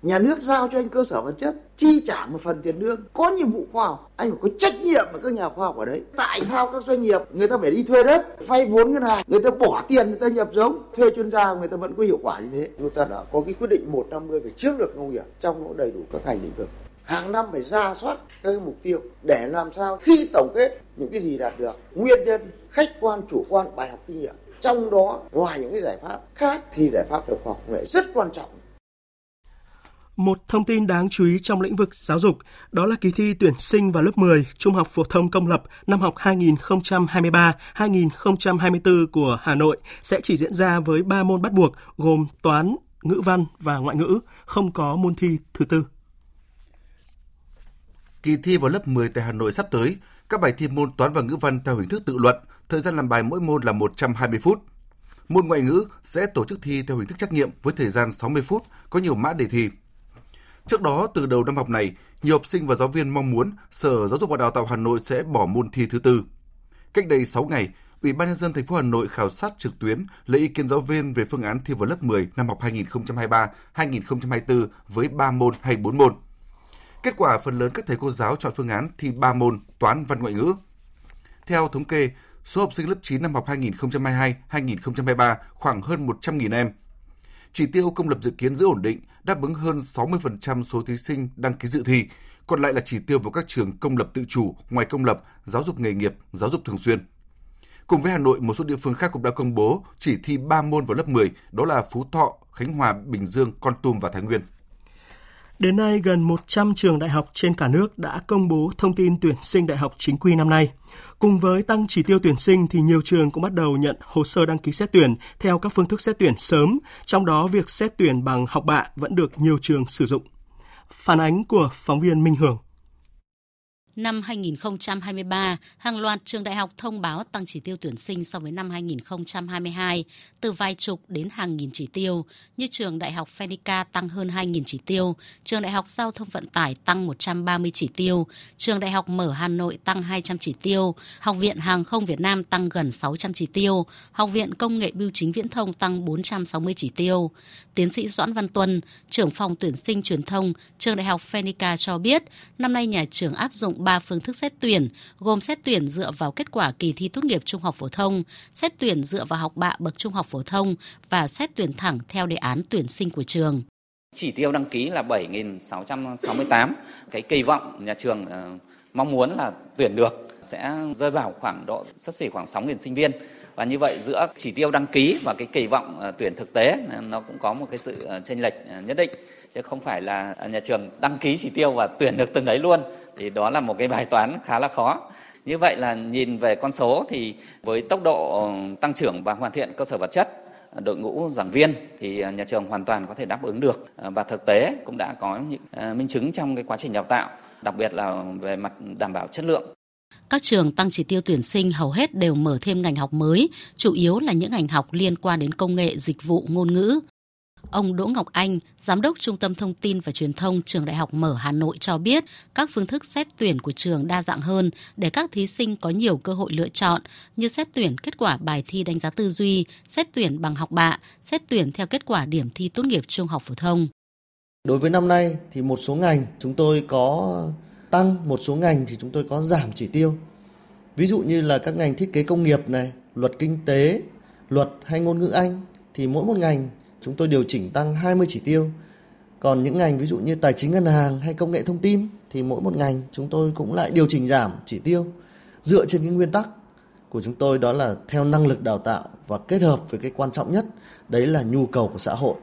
nhà nước giao cho anh cơ sở vật chất, chi trả một phần tiền lương. Có nhiệm vụ khoa học, anh phải có trách nhiệm với các nhà khoa học ở đấy. Tại sao các doanh nghiệp, người ta phải đi thuê đất, vay vốn ngân hàng, người ta bỏ tiền, người ta nhập giống? Thuê chuyên gia người ta vẫn có hiệu quả như thế. Chúng ta đã có cái quyết định 150 về chiến lược nông nghiệp trong nó đầy đủ các ngành lĩnh vực. Hàng năm phải ra soát các mục tiêu để làm sao khi tổng kết những cái gì đạt được. Nguyên nhân, khách quan, chủ quan, bài học kinh nghiệm. Trong đó, ngoài những cái giải pháp khác thì giải pháp về khoa học nghệ rất quan trọng một thông tin đáng chú ý trong lĩnh vực giáo dục đó là kỳ thi tuyển sinh vào lớp 10 Trung học phổ thông công lập năm học 2023-2024 của Hà Nội sẽ chỉ diễn ra với 3 môn bắt buộc gồm toán, ngữ văn và ngoại ngữ, không có môn thi thứ tư. Kỳ thi vào lớp 10 tại Hà Nội sắp tới, các bài thi môn toán và ngữ văn theo hình thức tự luận, thời gian làm bài mỗi môn là 120 phút. Môn ngoại ngữ sẽ tổ chức thi theo hình thức trắc nghiệm với thời gian 60 phút, có nhiều mã đề thi. Trước đó, từ đầu năm học này, nhiều học sinh và giáo viên mong muốn Sở Giáo dục và Đào tạo Hà Nội sẽ bỏ môn thi thứ tư. Cách đây 6 ngày, Ủy ban nhân dân thành phố Hà Nội khảo sát trực tuyến lấy ý kiến giáo viên về phương án thi vào lớp 10 năm học 2023-2024 với 3 môn hay 4 môn. Kết quả phần lớn các thầy cô giáo chọn phương án thi 3 môn toán văn ngoại ngữ. Theo thống kê, số học sinh lớp 9 năm học 2022-2023 khoảng hơn 100.000 em, chỉ tiêu công lập dự kiến giữ ổn định, đáp ứng hơn 60% số thí sinh đăng ký dự thi, còn lại là chỉ tiêu vào các trường công lập tự chủ, ngoài công lập, giáo dục nghề nghiệp, giáo dục thường xuyên. Cùng với Hà Nội, một số địa phương khác cũng đã công bố chỉ thi 3 môn vào lớp 10, đó là Phú Thọ, Khánh Hòa, Bình Dương, Con Tum và Thái Nguyên. Đến nay, gần 100 trường đại học trên cả nước đã công bố thông tin tuyển sinh đại học chính quy năm nay. Cùng với tăng chỉ tiêu tuyển sinh thì nhiều trường cũng bắt đầu nhận hồ sơ đăng ký xét tuyển theo các phương thức xét tuyển sớm, trong đó việc xét tuyển bằng học bạ vẫn được nhiều trường sử dụng. Phản ánh của phóng viên Minh Hưởng năm 2023, hàng loạt trường đại học thông báo tăng chỉ tiêu tuyển sinh so với năm 2022 từ vài chục đến hàng nghìn chỉ tiêu, như trường Đại học Phenica tăng hơn 2.000 chỉ tiêu, trường Đại học Giao thông Vận tải tăng 130 chỉ tiêu, trường Đại học Mở Hà Nội tăng 200 chỉ tiêu, Học viện Hàng không Việt Nam tăng gần 600 chỉ tiêu, Học viện Công nghệ Bưu chính Viễn thông tăng 460 chỉ tiêu. Tiến sĩ Doãn Văn Tuân, trưởng phòng tuyển sinh truyền thông, trường Đại học Phenica cho biết, năm nay nhà trường áp dụng 3 phương thức xét tuyển, gồm xét tuyển dựa vào kết quả kỳ thi tốt nghiệp trung học phổ thông, xét tuyển dựa vào học bạ bậc trung học phổ thông và xét tuyển thẳng theo đề án tuyển sinh của trường. Chỉ tiêu đăng ký là 7.668. Cái kỳ vọng nhà trường ờ, mong muốn là tuyển được sẽ rơi vào khoảng độ sắp xỉ khoảng 6.000 sinh viên. Và như vậy giữa chỉ tiêu đăng ký và cái kỳ vọng ờ, tuyển thực tế ờ, nó cũng có một cái sự chênh lệch nhất định chứ không phải là nhà trường đăng ký chỉ tiêu và tuyển được từng đấy luôn thì đó là một cái bài toán khá là khó. Như vậy là nhìn về con số thì với tốc độ tăng trưởng và hoàn thiện cơ sở vật chất ờ, đội ngũ giảng viên thì ờ, nhà trường hoàn toàn có thể đáp ứng được. Ờ, và thực tế cũng đã có những minh chứng trong cái quá trình đào tạo đặc biệt là về mặt đảm bảo chất lượng. Các trường tăng chỉ tiêu tuyển sinh hầu hết đều mở thêm ngành học mới, chủ yếu là những ngành học liên quan đến công nghệ, dịch vụ, ngôn ngữ. Ông Đỗ Ngọc Anh, Giám đốc Trung tâm Thông tin và Truyền thông Trường Đại học Mở Hà Nội cho biết các phương thức xét tuyển của trường đa dạng hơn để các thí sinh có nhiều cơ hội lựa chọn như xét tuyển kết quả bài thi đánh giá tư duy, xét tuyển bằng học bạ, xét tuyển theo kết quả điểm thi tốt nghiệp trung học phổ thông. Đối với năm nay thì một số ngành chúng tôi có tăng, một số ngành thì chúng tôi có giảm chỉ tiêu. Ví dụ như là các ngành thiết kế công nghiệp này, luật kinh tế, luật hay ngôn ngữ Anh thì mỗi một ngành chúng tôi điều chỉnh tăng 20 chỉ tiêu. Còn những ngành ví dụ như tài chính ngân hàng hay công nghệ thông tin thì mỗi một ngành chúng tôi cũng lại điều chỉnh giảm chỉ tiêu dựa trên cái nguyên tắc của chúng tôi đó là theo năng lực đào tạo và kết hợp với cái quan trọng nhất đấy là nhu cầu của xã hội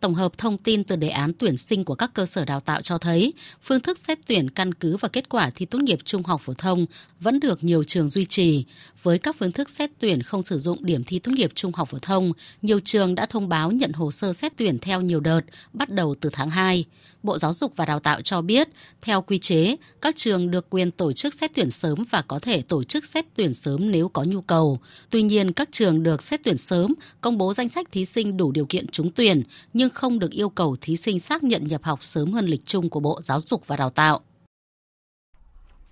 Tổng hợp thông tin từ đề án tuyển sinh của các cơ sở đào tạo cho thấy, phương thức xét tuyển căn cứ vào kết quả thi tốt nghiệp trung học phổ thông vẫn được nhiều trường duy trì. Với các phương thức xét tuyển không sử dụng điểm thi tốt nghiệp trung học phổ thông, nhiều trường đã thông báo nhận hồ sơ xét tuyển theo nhiều đợt, bắt đầu từ tháng 2. Bộ Giáo dục và Đào tạo cho biết, theo quy chế, các trường được quyền tổ chức xét tuyển sớm và có thể tổ chức xét tuyển sớm nếu có nhu cầu. Tuy nhiên, các trường được xét tuyển sớm công bố danh sách thí sinh đủ điều kiện trúng tuyển, nhưng không được yêu cầu thí sinh xác nhận nhập học sớm hơn lịch chung của Bộ Giáo dục và Đào tạo.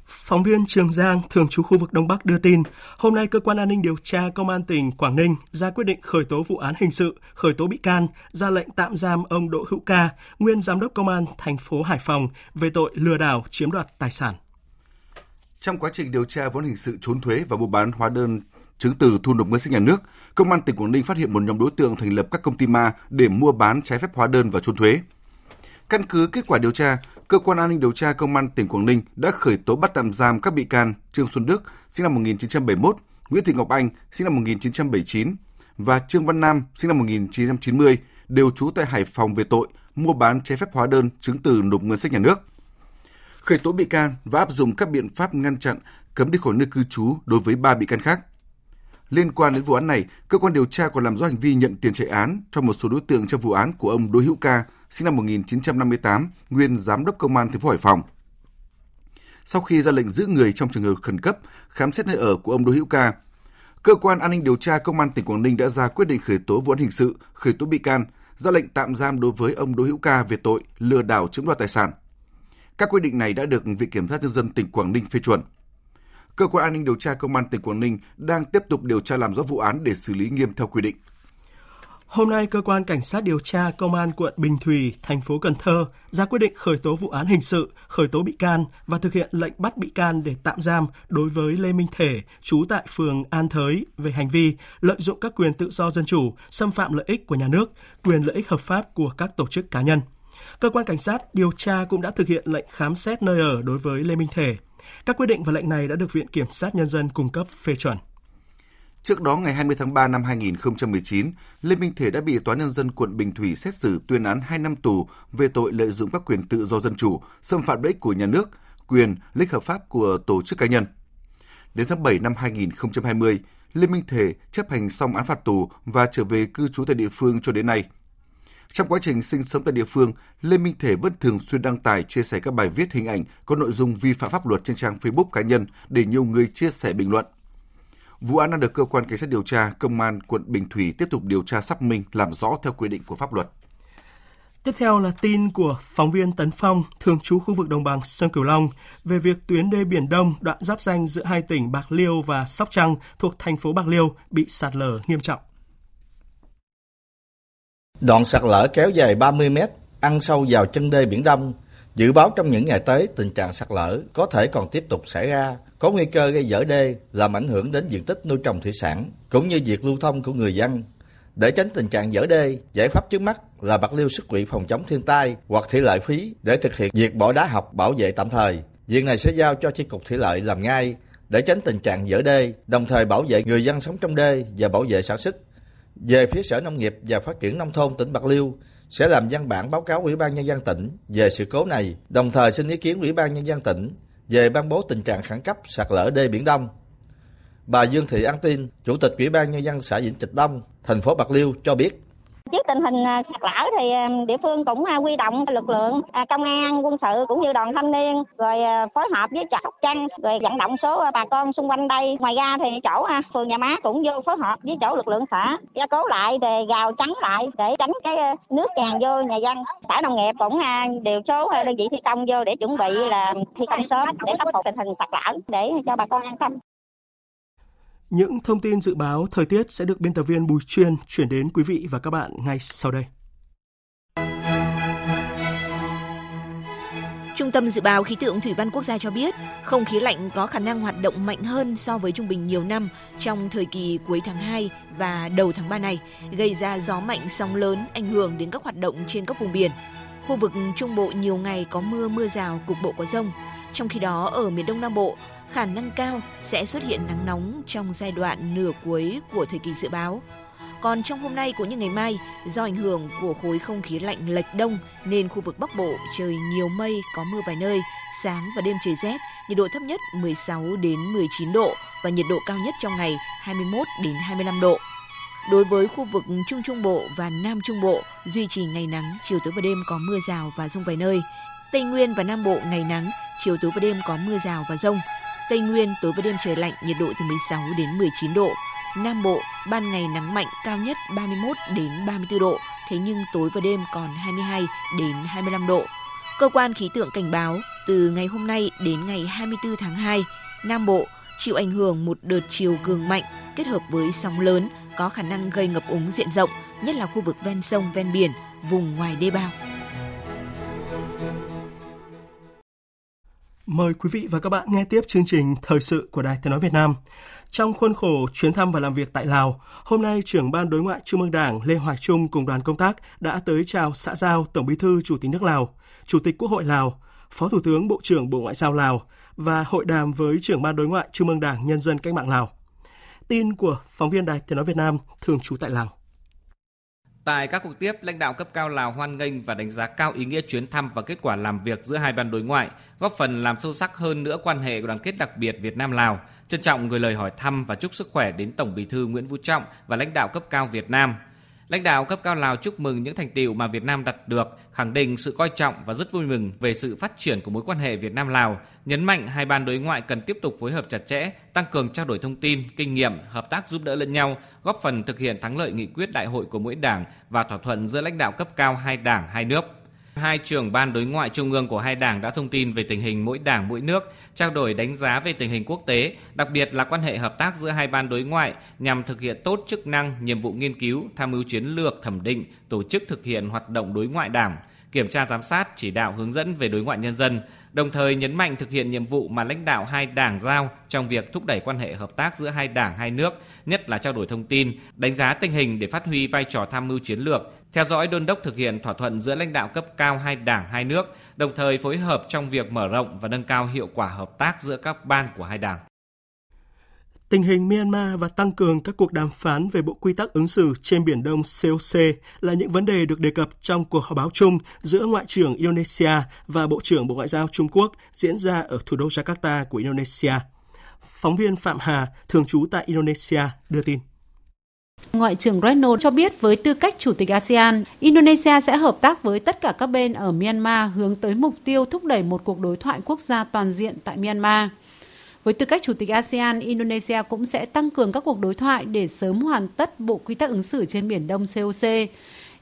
Phóng viên Trường Giang, thường trú khu vực Đông Bắc đưa tin, hôm nay cơ quan an ninh điều tra công an tỉnh Quảng Ninh ra quyết định khởi tố vụ án hình sự, khởi tố bị can, ra lệnh tạm giam ông Đỗ Hữu Ca, nguyên giám đốc công an thành phố Hải Phòng về tội lừa đảo chiếm đoạt tài sản. Trong quá trình điều tra vốn hình sự trốn thuế và mua bán hóa đơn chứng từ thu nộp ngân sách nhà nước, công an tỉnh Quảng Ninh phát hiện một nhóm đối tượng thành lập các công ty ma để mua bán trái phép hóa đơn và trốn thuế. Căn cứ kết quả điều tra, cơ quan an ninh điều tra công an tỉnh Quảng Ninh đã khởi tố bắt tạm giam các bị can Trương Xuân Đức, sinh năm 1971, Nguyễn Thị Ngọc Anh, sinh năm 1979 và Trương Văn Nam, sinh năm 1990, đều trú tại Hải Phòng về tội mua bán trái phép hóa đơn chứng từ nộp ngân sách nhà nước. Khởi tố bị can và áp dụng các biện pháp ngăn chặn cấm đi khỏi nơi cư trú đối với ba bị can khác. Liên quan đến vụ án này, cơ quan điều tra còn làm rõ hành vi nhận tiền chạy án cho một số đối tượng trong vụ án của ông Đỗ Hữu Ca, sinh năm 1958, nguyên giám đốc công an thành phố Hải Phòng. Sau khi ra lệnh giữ người trong trường hợp khẩn cấp, khám xét nơi ở của ông Đỗ Hữu Ca, cơ quan an ninh điều tra công an tỉnh Quảng Ninh đã ra quyết định khởi tố vụ án hình sự, khởi tố bị can, ra lệnh tạm giam đối với ông Đỗ Hữu Ca về tội lừa đảo chiếm đoạt tài sản. Các quyết định này đã được Viện Kiểm sát nhân dân tỉnh Quảng Ninh phê chuẩn. Cơ quan an ninh điều tra công an tỉnh Quảng Ninh đang tiếp tục điều tra làm rõ vụ án để xử lý nghiêm theo quy định. Hôm nay, cơ quan cảnh sát điều tra công an quận Bình Thủy, thành phố Cần Thơ ra quyết định khởi tố vụ án hình sự, khởi tố bị can và thực hiện lệnh bắt bị can để tạm giam đối với Lê Minh Thể, trú tại phường An Thới về hành vi lợi dụng các quyền tự do dân chủ, xâm phạm lợi ích của nhà nước, quyền lợi ích hợp pháp của các tổ chức cá nhân. Cơ quan cảnh sát điều tra cũng đã thực hiện lệnh khám xét nơi ở đối với Lê Minh Thể. Các quyết định và lệnh này đã được Viện Kiểm sát Nhân dân cung cấp phê chuẩn. Trước đó, ngày 20 tháng 3 năm 2019, Lê Minh Thể đã bị Tòa Nhân dân quận Bình Thủy xét xử tuyên án 2 năm tù về tội lợi dụng các quyền tự do dân chủ, xâm phạm lợi ích của nhà nước, quyền, lợi hợp pháp của tổ chức cá nhân. Đến tháng 7 năm 2020, Lê Minh Thể chấp hành xong án phạt tù và trở về cư trú tại địa phương cho đến nay. Trong quá trình sinh sống tại địa phương, Lê Minh Thể vẫn thường xuyên đăng tải chia sẻ các bài viết hình ảnh có nội dung vi phạm pháp luật trên trang Facebook cá nhân để nhiều người chia sẻ bình luận. Vụ án đang được cơ quan cảnh sát điều tra công an quận Bình Thủy tiếp tục điều tra xác minh làm rõ theo quy định của pháp luật. Tiếp theo là tin của phóng viên Tấn Phong, thường trú khu vực đồng bằng sông Cửu Long về việc tuyến đê Biển Đông đoạn giáp danh giữa hai tỉnh Bạc Liêu và Sóc Trăng thuộc thành phố Bạc Liêu bị sạt lở nghiêm trọng. Đoạn sạt lở kéo dài 30 mét, ăn sâu vào chân đê Biển Đông. Dự báo trong những ngày tới, tình trạng sạt lở có thể còn tiếp tục xảy ra, có nguy cơ gây dở đê, làm ảnh hưởng đến diện tích nuôi trồng thủy sản, cũng như việc lưu thông của người dân. Để tránh tình trạng dở đê, giải pháp trước mắt là Bạc Liêu xuất quỹ phòng chống thiên tai hoặc thủy lợi phí để thực hiện việc bỏ đá học bảo vệ tạm thời. Việc này sẽ giao cho chi cục thủy lợi làm ngay để tránh tình trạng dở đê, đồng thời bảo vệ người dân sống trong đê và bảo vệ sản xuất. Về phía Sở Nông nghiệp và Phát triển Nông thôn tỉnh Bạc Liêu, sẽ làm văn bản báo cáo Ủy ban Nhân dân tỉnh về sự cố này, đồng thời xin ý kiến Ủy ban Nhân dân tỉnh về ban bố tình trạng khẩn cấp sạt lở đê Biển Đông. Bà Dương Thị An Tin, Chủ tịch Ủy ban Nhân dân xã Vĩnh Trạch Đông, thành phố Bạc Liêu cho biết. Trước tình hình à, sạt lở thì à, địa phương cũng à, quy động lực lượng công an, quân sự cũng như đoàn thanh niên rồi phối hợp với chợ Sóc Trăng rồi vận động số bà con xung quanh đây. Ngoài ra thì chỗ phường Nhà Má cũng vô phối hợp với chỗ lực lượng xã gia cố lại để gào chắn lại để tránh cái nước tràn vô nhà dân. Xã nông nghiệp cũng điều số đơn vị thi công vô để chuẩn bị là thi công sớm để khắc phục tình hình sạt lở để cho bà con an tâm. Những thông tin dự báo thời tiết sẽ được biên tập viên Bùi Chuyên chuyển đến quý vị và các bạn ngay sau đây. Trung tâm Dự báo Khí tượng Thủy văn Quốc gia cho biết, không khí lạnh có khả năng hoạt động mạnh hơn so với trung bình nhiều năm trong thời kỳ cuối tháng 2 và đầu tháng 3 này, gây ra gió mạnh sóng lớn ảnh hưởng đến các hoạt động trên các vùng biển. Khu vực Trung Bộ nhiều ngày có mưa mưa rào, cục bộ có rông. Trong khi đó, ở miền Đông Nam Bộ, khả năng cao sẽ xuất hiện nắng nóng trong giai đoạn nửa cuối của thời kỳ dự báo. Còn trong hôm nay cũng như ngày mai, do ảnh hưởng của khối không khí lạnh lệch đông nên khu vực Bắc Bộ trời nhiều mây, có mưa vài nơi, sáng và đêm trời rét, nhiệt độ thấp nhất 16 đến 19 độ và nhiệt độ cao nhất trong ngày 21 đến 25 độ. Đối với khu vực Trung Trung Bộ và Nam Trung Bộ duy trì ngày nắng, chiều tối và đêm có mưa rào và rông vài nơi. Tây Nguyên và Nam Bộ ngày nắng, chiều tối và đêm có mưa rào và rông. Tây Nguyên tối và đêm trời lạnh, nhiệt độ từ 16 đến 19 độ. Nam Bộ ban ngày nắng mạnh cao nhất 31 đến 34 độ, thế nhưng tối và đêm còn 22 đến 25 độ. Cơ quan khí tượng cảnh báo từ ngày hôm nay đến ngày 24 tháng 2, Nam Bộ chịu ảnh hưởng một đợt chiều cường mạnh kết hợp với sóng lớn có khả năng gây ngập úng diện rộng, nhất là khu vực ven sông ven biển, vùng ngoài đê bao. Mời quý vị và các bạn nghe tiếp chương trình Thời sự của Đài Tiếng Nói Việt Nam. Trong khuôn khổ chuyến thăm và làm việc tại Lào, hôm nay trưởng ban đối ngoại Trung ương Đảng Lê Hoài Trung cùng đoàn công tác đã tới chào xã giao Tổng Bí thư Chủ tịch nước Lào, Chủ tịch Quốc hội Lào, Phó Thủ tướng Bộ trưởng Bộ Ngoại giao Lào và hội đàm với trưởng ban đối ngoại Trung ương Đảng Nhân dân Cách mạng Lào. Tin của phóng viên Đài Tiếng nói Việt Nam thường trú tại Lào. Tại các cuộc tiếp, lãnh đạo cấp cao Lào hoan nghênh và đánh giá cao ý nghĩa chuyến thăm và kết quả làm việc giữa hai ban đối ngoại, góp phần làm sâu sắc hơn nữa quan hệ đoàn kết đặc biệt Việt Nam Lào. Trân trọng gửi lời hỏi thăm và chúc sức khỏe đến Tổng Bí thư Nguyễn Phú Trọng và lãnh đạo cấp cao Việt Nam. Lãnh đạo cấp cao Lào chúc mừng những thành tiệu mà Việt Nam đạt được, khẳng định sự coi trọng và rất vui mừng về sự phát triển của mối quan hệ Việt Nam Lào, nhấn mạnh hai ban đối ngoại cần tiếp tục phối hợp chặt chẽ, tăng cường trao đổi thông tin, kinh nghiệm, hợp tác giúp đỡ lẫn nhau, góp phần thực hiện thắng lợi nghị quyết đại hội của mỗi đảng và thỏa thuận giữa lãnh đạo cấp cao hai đảng hai nước. Hai trưởng ban đối ngoại trung ương của hai đảng đã thông tin về tình hình mỗi đảng mỗi nước, trao đổi đánh giá về tình hình quốc tế, đặc biệt là quan hệ hợp tác giữa hai ban đối ngoại nhằm thực hiện tốt chức năng, nhiệm vụ nghiên cứu, tham mưu chiến lược, thẩm định, tổ chức thực hiện hoạt động đối ngoại đảng, kiểm tra giám sát, chỉ đạo hướng dẫn về đối ngoại nhân dân, đồng thời nhấn mạnh thực hiện nhiệm vụ mà lãnh đạo hai đảng giao trong việc thúc đẩy quan hệ hợp tác giữa hai đảng hai nước, nhất là trao đổi thông tin, đánh giá tình hình để phát huy vai trò tham mưu chiến lược, theo dõi đôn đốc thực hiện thỏa thuận giữa lãnh đạo cấp cao hai đảng hai nước, đồng thời phối hợp trong việc mở rộng và nâng cao hiệu quả hợp tác giữa các ban của hai đảng. Tình hình Myanmar và tăng cường các cuộc đàm phán về bộ quy tắc ứng xử trên Biển Đông COC là những vấn đề được đề cập trong cuộc họp báo chung giữa Ngoại trưởng Indonesia và Bộ trưởng Bộ Ngoại giao Trung Quốc diễn ra ở thủ đô Jakarta của Indonesia. Phóng viên Phạm Hà, thường trú tại Indonesia, đưa tin. Ngoại trưởng Reno cho biết với tư cách Chủ tịch ASEAN, Indonesia sẽ hợp tác với tất cả các bên ở Myanmar hướng tới mục tiêu thúc đẩy một cuộc đối thoại quốc gia toàn diện tại Myanmar. Với tư cách Chủ tịch ASEAN, Indonesia cũng sẽ tăng cường các cuộc đối thoại để sớm hoàn tất Bộ Quy tắc ứng xử trên Biển Đông COC.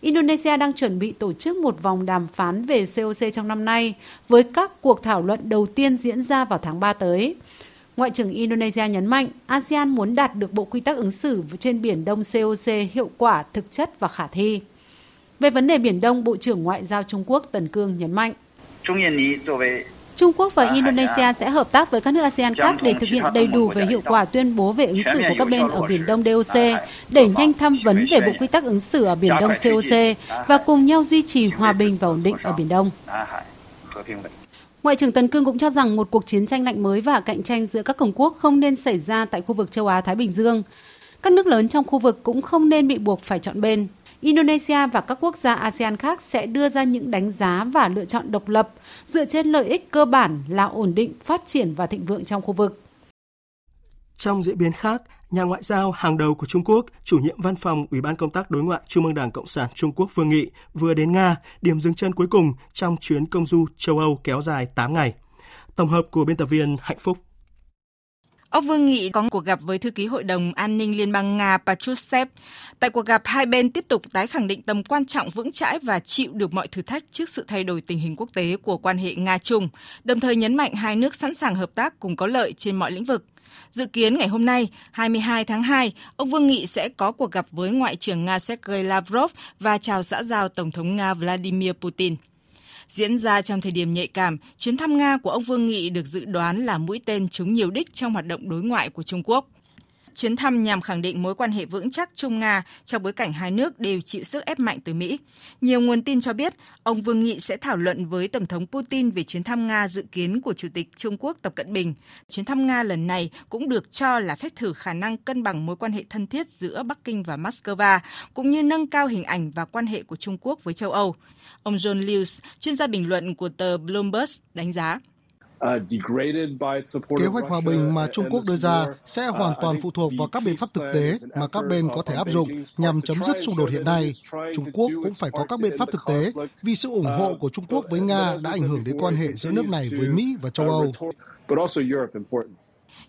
Indonesia đang chuẩn bị tổ chức một vòng đàm phán về COC trong năm nay, với các cuộc thảo luận đầu tiên diễn ra vào tháng 3 tới. Ngoại trưởng Indonesia nhấn mạnh ASEAN muốn đạt được bộ quy tắc ứng xử trên Biển Đông COC hiệu quả, thực chất và khả thi. Về vấn đề Biển Đông, Bộ trưởng Ngoại giao Trung Quốc Tần Cương nhấn mạnh. Trung Quốc và Indonesia sẽ hợp tác với các nước ASEAN khác để thực hiện đầy đủ về hiệu quả tuyên bố về ứng xử của các bên ở Biển Đông DOC, đẩy nhanh tham vấn về bộ quy tắc ứng xử ở Biển Đông COC và cùng nhau duy trì hòa bình và ổn định ở Biển Đông. Ngoại trưởng Tần Cương cũng cho rằng một cuộc chiến tranh lạnh mới và cạnh tranh giữa các cường quốc không nên xảy ra tại khu vực châu Á Thái Bình Dương. Các nước lớn trong khu vực cũng không nên bị buộc phải chọn bên. Indonesia và các quốc gia ASEAN khác sẽ đưa ra những đánh giá và lựa chọn độc lập dựa trên lợi ích cơ bản là ổn định, phát triển và thịnh vượng trong khu vực. Trong diễn biến khác, nhà ngoại giao hàng đầu của Trung Quốc, chủ nhiệm văn phòng Ủy ban Công tác Đối ngoại Trung ương Đảng Cộng sản Trung Quốc Vương Nghị vừa đến Nga, điểm dừng chân cuối cùng trong chuyến công du châu Âu kéo dài 8 ngày. Tổng hợp của biên tập viên Hạnh Phúc. Ông Vương Nghị có cuộc gặp với thư ký Hội đồng An ninh Liên bang Nga Patrushev. Tại cuộc gặp, hai bên tiếp tục tái khẳng định tầm quan trọng vững chãi và chịu được mọi thử thách trước sự thay đổi tình hình quốc tế của quan hệ Nga-Trung, đồng thời nhấn mạnh hai nước sẵn sàng hợp tác cùng có lợi trên mọi lĩnh vực. Dự kiến ngày hôm nay, 22 tháng 2, ông Vương Nghị sẽ có cuộc gặp với Ngoại trưởng Nga Sergei Lavrov và chào xã giao Tổng thống Nga Vladimir Putin. Diễn ra trong thời điểm nhạy cảm, chuyến thăm Nga của ông Vương Nghị được dự đoán là mũi tên trúng nhiều đích trong hoạt động đối ngoại của Trung Quốc. Chuyến thăm nhằm khẳng định mối quan hệ vững chắc Trung-Nga trong bối cảnh hai nước đều chịu sức ép mạnh từ Mỹ. Nhiều nguồn tin cho biết, ông Vương Nghị sẽ thảo luận với Tổng thống Putin về chuyến thăm Nga dự kiến của Chủ tịch Trung Quốc Tập Cận Bình. Chuyến thăm Nga lần này cũng được cho là phép thử khả năng cân bằng mối quan hệ thân thiết giữa Bắc Kinh và Moscow, cũng như nâng cao hình ảnh và quan hệ của Trung Quốc với châu Âu. Ông John Lewis, chuyên gia bình luận của tờ Bloomberg, đánh giá. Kế hoạch hòa bình mà Trung Quốc đưa ra sẽ hoàn toàn phụ thuộc vào các biện pháp thực tế mà các bên có thể áp dụng nhằm chấm dứt xung đột hiện nay. Trung Quốc cũng phải có các biện pháp thực tế vì sự ủng hộ của Trung Quốc với Nga đã ảnh hưởng đến quan hệ giữa nước này với Mỹ và châu Âu.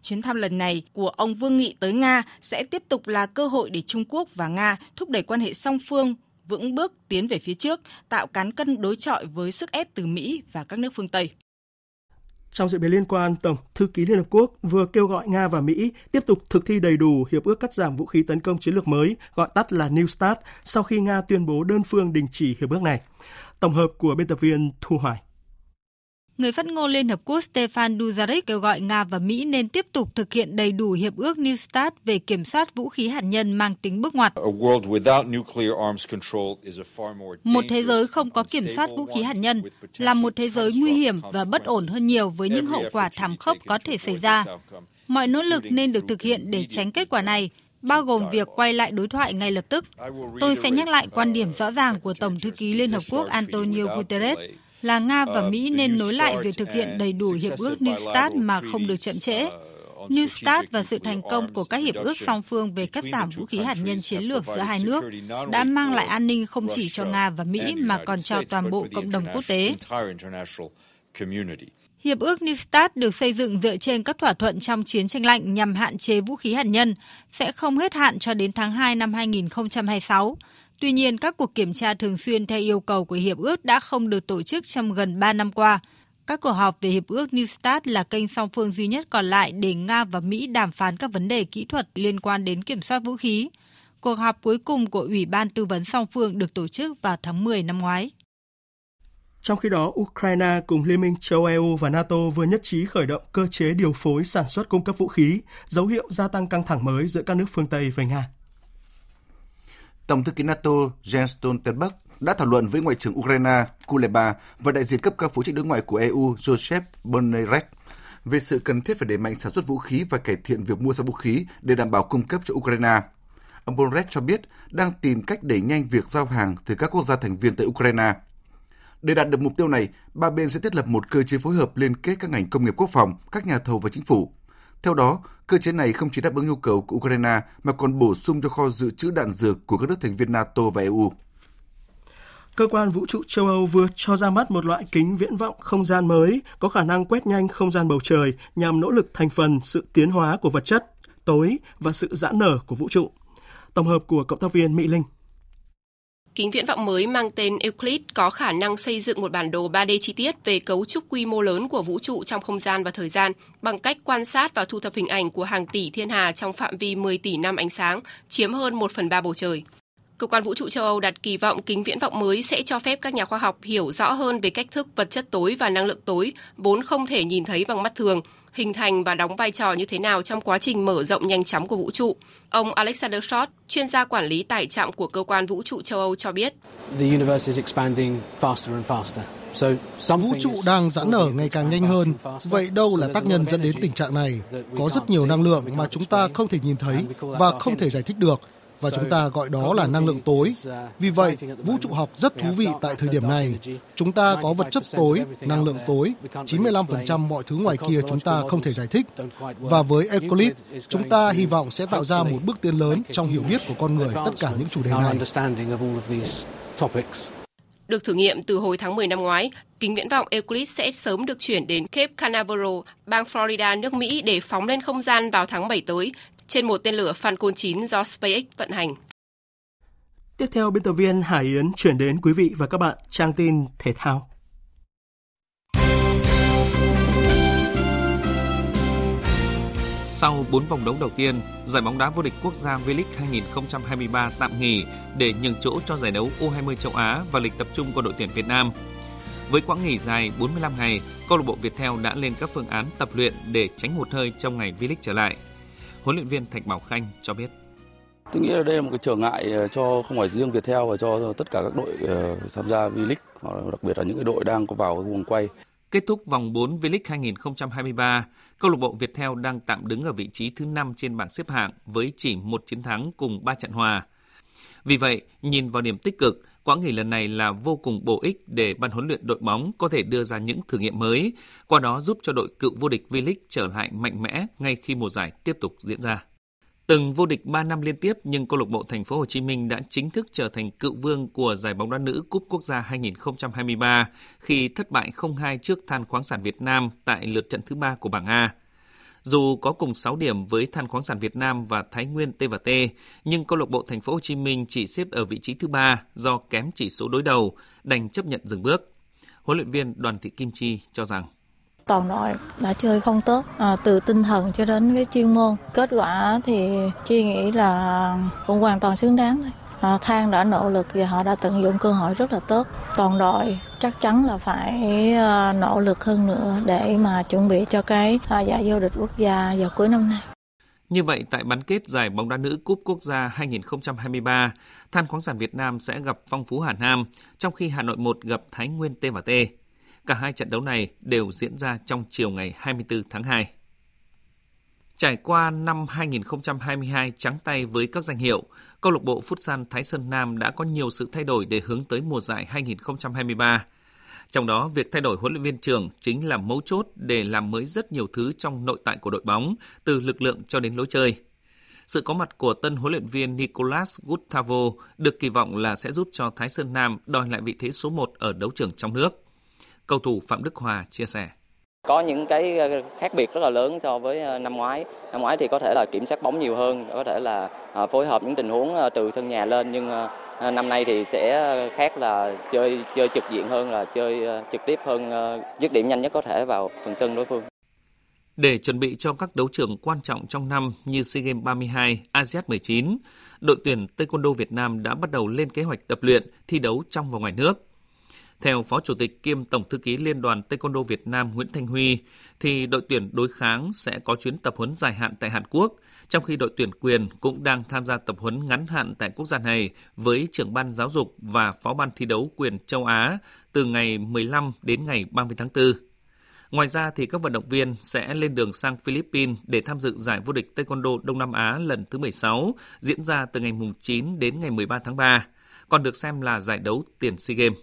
Chuyến thăm lần này của ông Vương Nghị tới Nga sẽ tiếp tục là cơ hội để Trung Quốc và Nga thúc đẩy quan hệ song phương vững bước tiến về phía trước, tạo cán cân đối chọi với sức ép từ Mỹ và các nước phương Tây. Trong diễn biến liên quan, Tổng thư ký Liên Hợp Quốc vừa kêu gọi Nga và Mỹ tiếp tục thực thi đầy đủ hiệp ước cắt giảm vũ khí tấn công chiến lược mới, gọi tắt là New START, sau khi Nga tuyên bố đơn phương đình chỉ hiệp ước này. Tổng hợp của biên tập viên Thu Hoài. Người phát ngôn Liên Hợp Quốc Stefan Dujarric kêu gọi Nga và Mỹ nên tiếp tục thực hiện đầy đủ hiệp ước New START về kiểm soát vũ khí hạt nhân mang tính bước ngoặt. Một thế giới không có kiểm soát vũ khí hạt nhân là một thế giới nguy hiểm và bất ổn hơn nhiều với những hậu quả thảm khốc có thể xảy ra. Mọi nỗ lực nên được thực hiện để tránh kết quả này, bao gồm việc quay lại đối thoại ngay lập tức. Tôi sẽ nhắc lại quan điểm rõ ràng của Tổng thư ký Liên Hợp Quốc Antonio Guterres là Nga và Mỹ nên nối lại việc thực hiện đầy đủ hiệp ước New START mà không được chậm trễ. New START và sự thành công của các hiệp ước song phương về cắt giảm vũ khí hạt nhân chiến lược giữa hai nước đã mang lại an ninh không chỉ cho Nga và Mỹ mà còn cho toàn bộ cộng đồng quốc tế. Hiệp ước New START được xây dựng dựa trên các thỏa thuận trong chiến tranh lạnh nhằm hạn chế vũ khí hạt nhân, sẽ không hết hạn cho đến tháng 2 năm 2026. Tuy nhiên, các cuộc kiểm tra thường xuyên theo yêu cầu của Hiệp ước đã không được tổ chức trong gần 3 năm qua. Các cuộc họp về Hiệp ước New START là kênh song phương duy nhất còn lại để Nga và Mỹ đàm phán các vấn đề kỹ thuật liên quan đến kiểm soát vũ khí. Cuộc họp cuối cùng của Ủy ban Tư vấn song phương được tổ chức vào tháng 10 năm ngoái. Trong khi đó, Ukraine cùng Liên minh châu Âu và NATO vừa nhất trí khởi động cơ chế điều phối sản xuất cung cấp vũ khí, dấu hiệu gia tăng căng thẳng mới giữa các nước phương Tây với Nga. Tổng thư ký NATO Jens Stoltenberg đã thảo luận với Ngoại trưởng Ukraine Kuleba và đại diện cấp cao phụ trách đối ngoại của EU Joseph Borrell về sự cần thiết phải đẩy mạnh sản xuất vũ khí và cải thiện việc mua sắm vũ khí để đảm bảo cung cấp cho Ukraine. Ông Borrell cho biết đang tìm cách đẩy nhanh việc giao hàng từ các quốc gia thành viên tại Ukraine. Để đạt được mục tiêu này, ba bên sẽ thiết lập một cơ chế phối hợp liên kết các ngành công nghiệp quốc phòng, các nhà thầu và chính phủ. Theo đó, cơ chế này không chỉ đáp ứng nhu cầu của Ukraine mà còn bổ sung cho kho dự trữ đạn dược của các nước thành viên NATO và EU. Cơ quan vũ trụ châu Âu vừa cho ra mắt một loại kính viễn vọng không gian mới có khả năng quét nhanh không gian bầu trời nhằm nỗ lực thành phần sự tiến hóa của vật chất, tối và sự giãn nở của vũ trụ. Tổng hợp của cộng tác viên Mỹ Linh. Kính viễn vọng mới mang tên Euclid có khả năng xây dựng một bản đồ 3D chi tiết về cấu trúc quy mô lớn của vũ trụ trong không gian và thời gian bằng cách quan sát và thu thập hình ảnh của hàng tỷ thiên hà trong phạm vi 10 tỷ năm ánh sáng, chiếm hơn 1 phần 3 bầu trời. Cơ quan vũ trụ châu Âu đặt kỳ vọng kính viễn vọng mới sẽ cho phép các nhà khoa học hiểu rõ hơn về cách thức vật chất tối và năng lượng tối vốn không thể nhìn thấy bằng mắt thường, hình thành và đóng vai trò như thế nào trong quá trình mở rộng nhanh chóng của vũ trụ. Ông Alexander Short, chuyên gia quản lý tải trọng của cơ quan vũ trụ châu Âu cho biết. Vũ trụ đang giãn nở ngày càng nhanh hơn. Vậy đâu là tác nhân dẫn đến tình trạng này? Có rất nhiều năng lượng mà chúng ta không thể nhìn thấy và không thể giải thích được và chúng ta gọi đó là năng lượng tối. Vì vậy, vũ trụ học rất thú vị tại thời điểm này. Chúng ta có vật chất tối, năng lượng tối, 95% mọi thứ ngoài kia chúng ta không thể giải thích. Và với Euclid, chúng ta hy vọng sẽ tạo ra một bước tiến lớn trong hiểu biết của con người tất cả những chủ đề này. Được thử nghiệm từ hồi tháng 10 năm ngoái, kính viễn vọng Euclid sẽ sớm được chuyển đến Cape Canaveral, bang Florida, nước Mỹ để phóng lên không gian vào tháng 7 tới trên một tên lửa Falcon 9 do SpaceX vận hành. Tiếp theo, biên tập viên Hải Yến chuyển đến quý vị và các bạn trang tin thể thao. Sau 4 vòng đấu đầu tiên, giải bóng đá vô địch quốc gia V-League 2023 tạm nghỉ để nhường chỗ cho giải đấu U20 châu Á và lịch tập trung của đội tuyển Việt Nam. Với quãng nghỉ dài 45 ngày, câu lạc bộ Viettel đã lên các phương án tập luyện để tránh hụt hơi trong ngày V-League trở lại. Huấn luyện viên Thạch Bảo Khanh cho biết. Tôi nghĩ là đây là một cái trở ngại ờ, cho không phải riêng Viettel và cho tất cả các đội ờ, tham gia V-League, đặc biệt là những cái đội đang có vào vùng quay. Kết thúc vòng 4 V-League 2023, câu lạc bộ Viettel đang tạm đứng ở vị trí thứ 5 trên bảng xếp hạng với chỉ một chiến thắng cùng 3 trận hòa. Vì vậy, nhìn vào điểm tích cực, quãng nghỉ lần này là vô cùng bổ ích để ban huấn luyện đội bóng có thể đưa ra những thử nghiệm mới, qua đó giúp cho đội cựu vô địch V-League trở lại mạnh mẽ ngay khi mùa giải tiếp tục diễn ra. Từng vô địch 3 năm liên tiếp nhưng câu lạc bộ Thành phố Hồ Chí Minh đã chính thức trở thành cựu vương của giải bóng đá nữ Cúp Quốc gia 2023 khi thất bại 0-2 trước Than khoáng sản Việt Nam tại lượt trận thứ ba của bảng A. Dù có cùng 6 điểm với Than khoáng sản Việt Nam và Thái Nguyên T&T, nhưng câu lạc bộ Thành phố Hồ Chí Minh chỉ xếp ở vị trí thứ ba do kém chỉ số đối đầu, đành chấp nhận dừng bước. Huấn luyện viên Đoàn Thị Kim Chi cho rằng. Toàn đội đã chơi không tốt à, từ tinh thần cho đến cái chuyên môn. Kết quả thì chi nghĩ là cũng hoàn toàn xứng đáng thôi à, Thang đã nỗ lực và họ đã tận dụng cơ hội rất là tốt. Toàn đội chắc chắn là phải ờ, nỗ lực hơn nữa để mà chuẩn bị cho cái ờ, giải vô địch quốc gia vào cuối năm nay. Như vậy, tại bán kết giải bóng đá nữ Cúp Quốc gia 2023, Than khoáng sản Việt Nam sẽ gặp Phong Phú Hà Nam, trong khi Hà Nội 1 gặp Thái Nguyên T&T. Cả hai trận đấu này đều diễn ra trong chiều ngày 24 tháng 2. Trải qua năm 2022 trắng tay với các danh hiệu, câu lạc bộ Futsal Thái Sơn Nam đã có nhiều sự thay đổi để hướng tới mùa giải 2023. Trong đó, việc thay đổi huấn luyện viên trưởng chính là mấu chốt để làm mới rất nhiều thứ trong nội tại của đội bóng, từ lực lượng cho đến lối chơi. Sự có mặt của tân huấn luyện viên Nicolas Gustavo được kỳ vọng là sẽ giúp cho Thái Sơn Nam đòi lại vị thế số 1 ở đấu trường trong nước. Cầu thủ Phạm Đức Hòa chia sẻ. Có những cái ờ, khác biệt rất là lớn so với ờ, năm ngoái. Năm ngoái thì có thể là kiểm soát bóng nhiều hơn, có thể là ờ, phối hợp những tình huống từ sân nhà lên nhưng năm nay thì sẽ khác là chơi chơi trực diện hơn là chơi trực tiếp hơn, dứt điểm nhanh nhất có thể vào phần sân đối phương. Để chuẩn bị cho các đấu trường quan trọng trong năm như SEA Games 32, ASEAN 19, đội tuyển Taekwondo Việt Nam đã bắt đầu lên kế hoạch tập luyện, thi đấu trong và ngoài nước. Theo Phó Chủ tịch kiêm Tổng Thư ký Liên đoàn Taekwondo Việt Nam Nguyễn Thanh Huy, thì đội tuyển đối kháng sẽ có chuyến tập huấn dài hạn tại Hàn Quốc, trong khi đội tuyển quyền cũng đang tham gia tập huấn ngắn hạn tại quốc gia này với trưởng ban giáo dục và phó ban thi đấu quyền châu Á từ ngày 15 đến ngày 30 tháng 4. Ngoài ra thì các vận động viên sẽ lên đường sang Philippines để tham dự giải vô địch Taekwondo Đông Nam Á lần thứ 16 diễn ra từ ngày 9 đến ngày 13 tháng 3, còn được xem là giải đấu tiền SEA Games.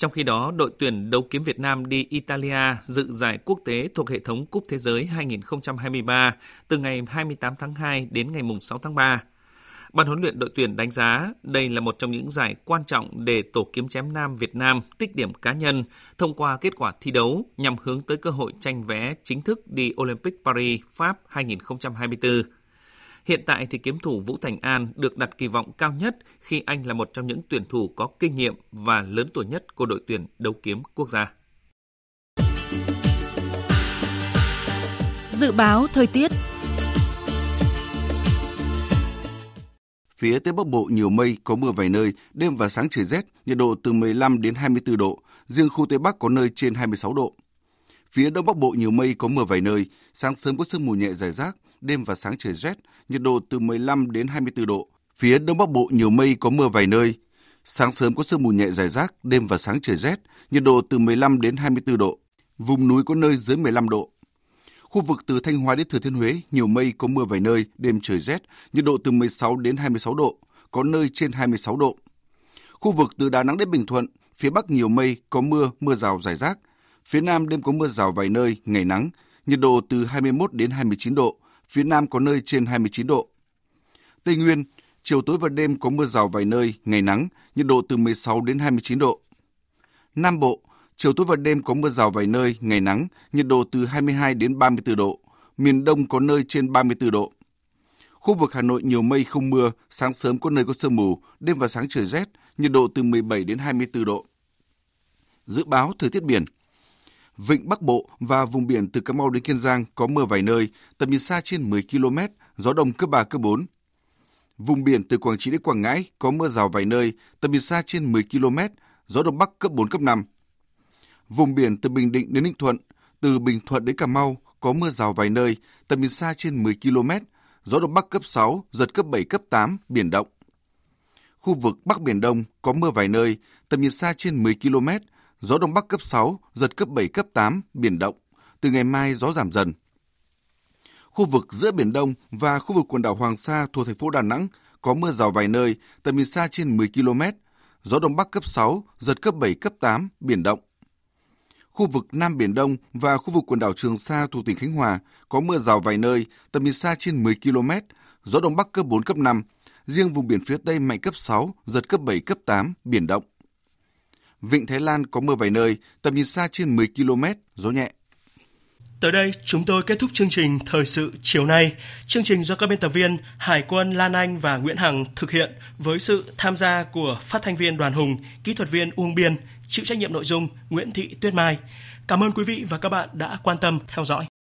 Trong khi đó, đội tuyển đấu kiếm Việt Nam đi Italia dự giải quốc tế thuộc hệ thống Cúp Thế giới 2023 từ ngày 28 tháng 2 đến ngày 6 tháng 3. Ban huấn luyện đội tuyển đánh giá đây là một trong những giải quan trọng để tổ kiếm chém nam Việt Nam tích điểm cá nhân thông qua kết quả thi đấu nhằm hướng tới cơ hội tranh vé chính thức đi Olympic Paris, Pháp 2024. Hiện tại thì kiếm thủ Vũ Thành An được đặt kỳ vọng cao nhất khi anh là một trong những tuyển thủ có kinh nghiệm và lớn tuổi nhất của đội tuyển đấu kiếm quốc gia. Dự báo thời tiết Phía Tây Bắc Bộ nhiều mây, có mưa vài nơi, đêm và sáng trời rét, nhiệt độ từ 15 đến 24 độ, riêng khu Tây Bắc có nơi trên 26 độ. Phía Đông Bắc Bộ nhiều mây có mưa vài nơi, sáng sớm có sương mù nhẹ rải rác, đêm và sáng trời rét, nhiệt độ từ 15 đến 24 độ. Phía Đông Bắc Bộ nhiều mây có mưa vài nơi, sáng sớm có sương mù nhẹ rải rác, đêm và sáng trời rét, nhiệt độ từ 15 đến 24 độ. Vùng núi có nơi dưới 15 độ. Khu vực từ Thanh Hóa đến Thừa Thiên Huế nhiều mây có mưa vài nơi, đêm trời rét, nhiệt độ từ 16 đến 26 độ, có nơi trên 26 độ. Khu vực từ Đà Nẵng đến Bình Thuận, phía Bắc nhiều mây, có mưa, mưa rào rải rác, Phía Nam đêm có mưa rào vài nơi, ngày nắng, nhiệt độ từ 21 đến 29 độ, phía Nam có nơi trên 29 độ. Tây Nguyên, chiều tối và đêm có mưa rào vài nơi, ngày nắng, nhiệt độ từ 16 đến 29 độ. Nam Bộ, chiều tối và đêm có mưa rào vài nơi, ngày nắng, nhiệt độ từ 22 đến 34 độ. Miền Đông có nơi trên 34 độ. Khu vực Hà Nội nhiều mây không mưa, sáng sớm có nơi có sương mù, đêm và sáng trời rét, nhiệt độ từ 17 đến 24 độ. Dự báo thời tiết biển – Vịnh Bắc Bộ và vùng biển từ Cà Mau đến Kiên Giang có mưa vài nơi, tầm nhìn xa trên 10 km, gió đông cấp 3, cấp 4. Vùng biển từ Quảng Trị đến Quảng Ngãi có mưa rào vài nơi, tầm nhìn xa trên 10 km, gió đông bắc cấp 4, cấp 5. Vùng biển từ Bình Định đến Ninh Thuận, từ Bình Thuận đến Cà Mau có mưa rào vài nơi, tầm nhìn xa trên 10 km, gió đông bắc cấp 6, giật cấp 7, cấp 8, biển động. Khu vực Bắc Biển Đông có mưa vài nơi, tầm nhìn xa trên 10 km, gió đông bắc cấp 6, giật cấp 7, cấp 8, biển động. Từ ngày mai gió giảm dần. Khu vực giữa Biển Đông và khu vực quần đảo Hoàng Sa thuộc thành phố Đà Nẵng có mưa rào vài nơi, tầm nhìn xa trên 10 km, gió đông bắc cấp 6, giật cấp 7, cấp 8, biển động. Khu vực Nam Biển Đông và khu vực quần đảo Trường Sa thuộc tỉnh Khánh Hòa có mưa rào vài nơi, tầm nhìn xa trên 10 km, gió đông bắc cấp 4, cấp 5, riêng vùng biển phía Tây mạnh cấp 6, giật cấp 7, cấp 8, biển động. Vịnh Thái Lan có mưa vài nơi, tầm nhìn xa trên 10 km, gió nhẹ. Tới đây, chúng tôi kết thúc chương trình Thời sự chiều nay. Chương trình do các biên tập viên Hải quân Lan Anh và Nguyễn Hằng thực hiện với sự tham gia của phát thanh viên Đoàn Hùng, kỹ thuật viên Uông Biên, chịu trách nhiệm nội dung Nguyễn Thị Tuyết Mai. Cảm ơn quý vị và các bạn đã quan tâm theo dõi.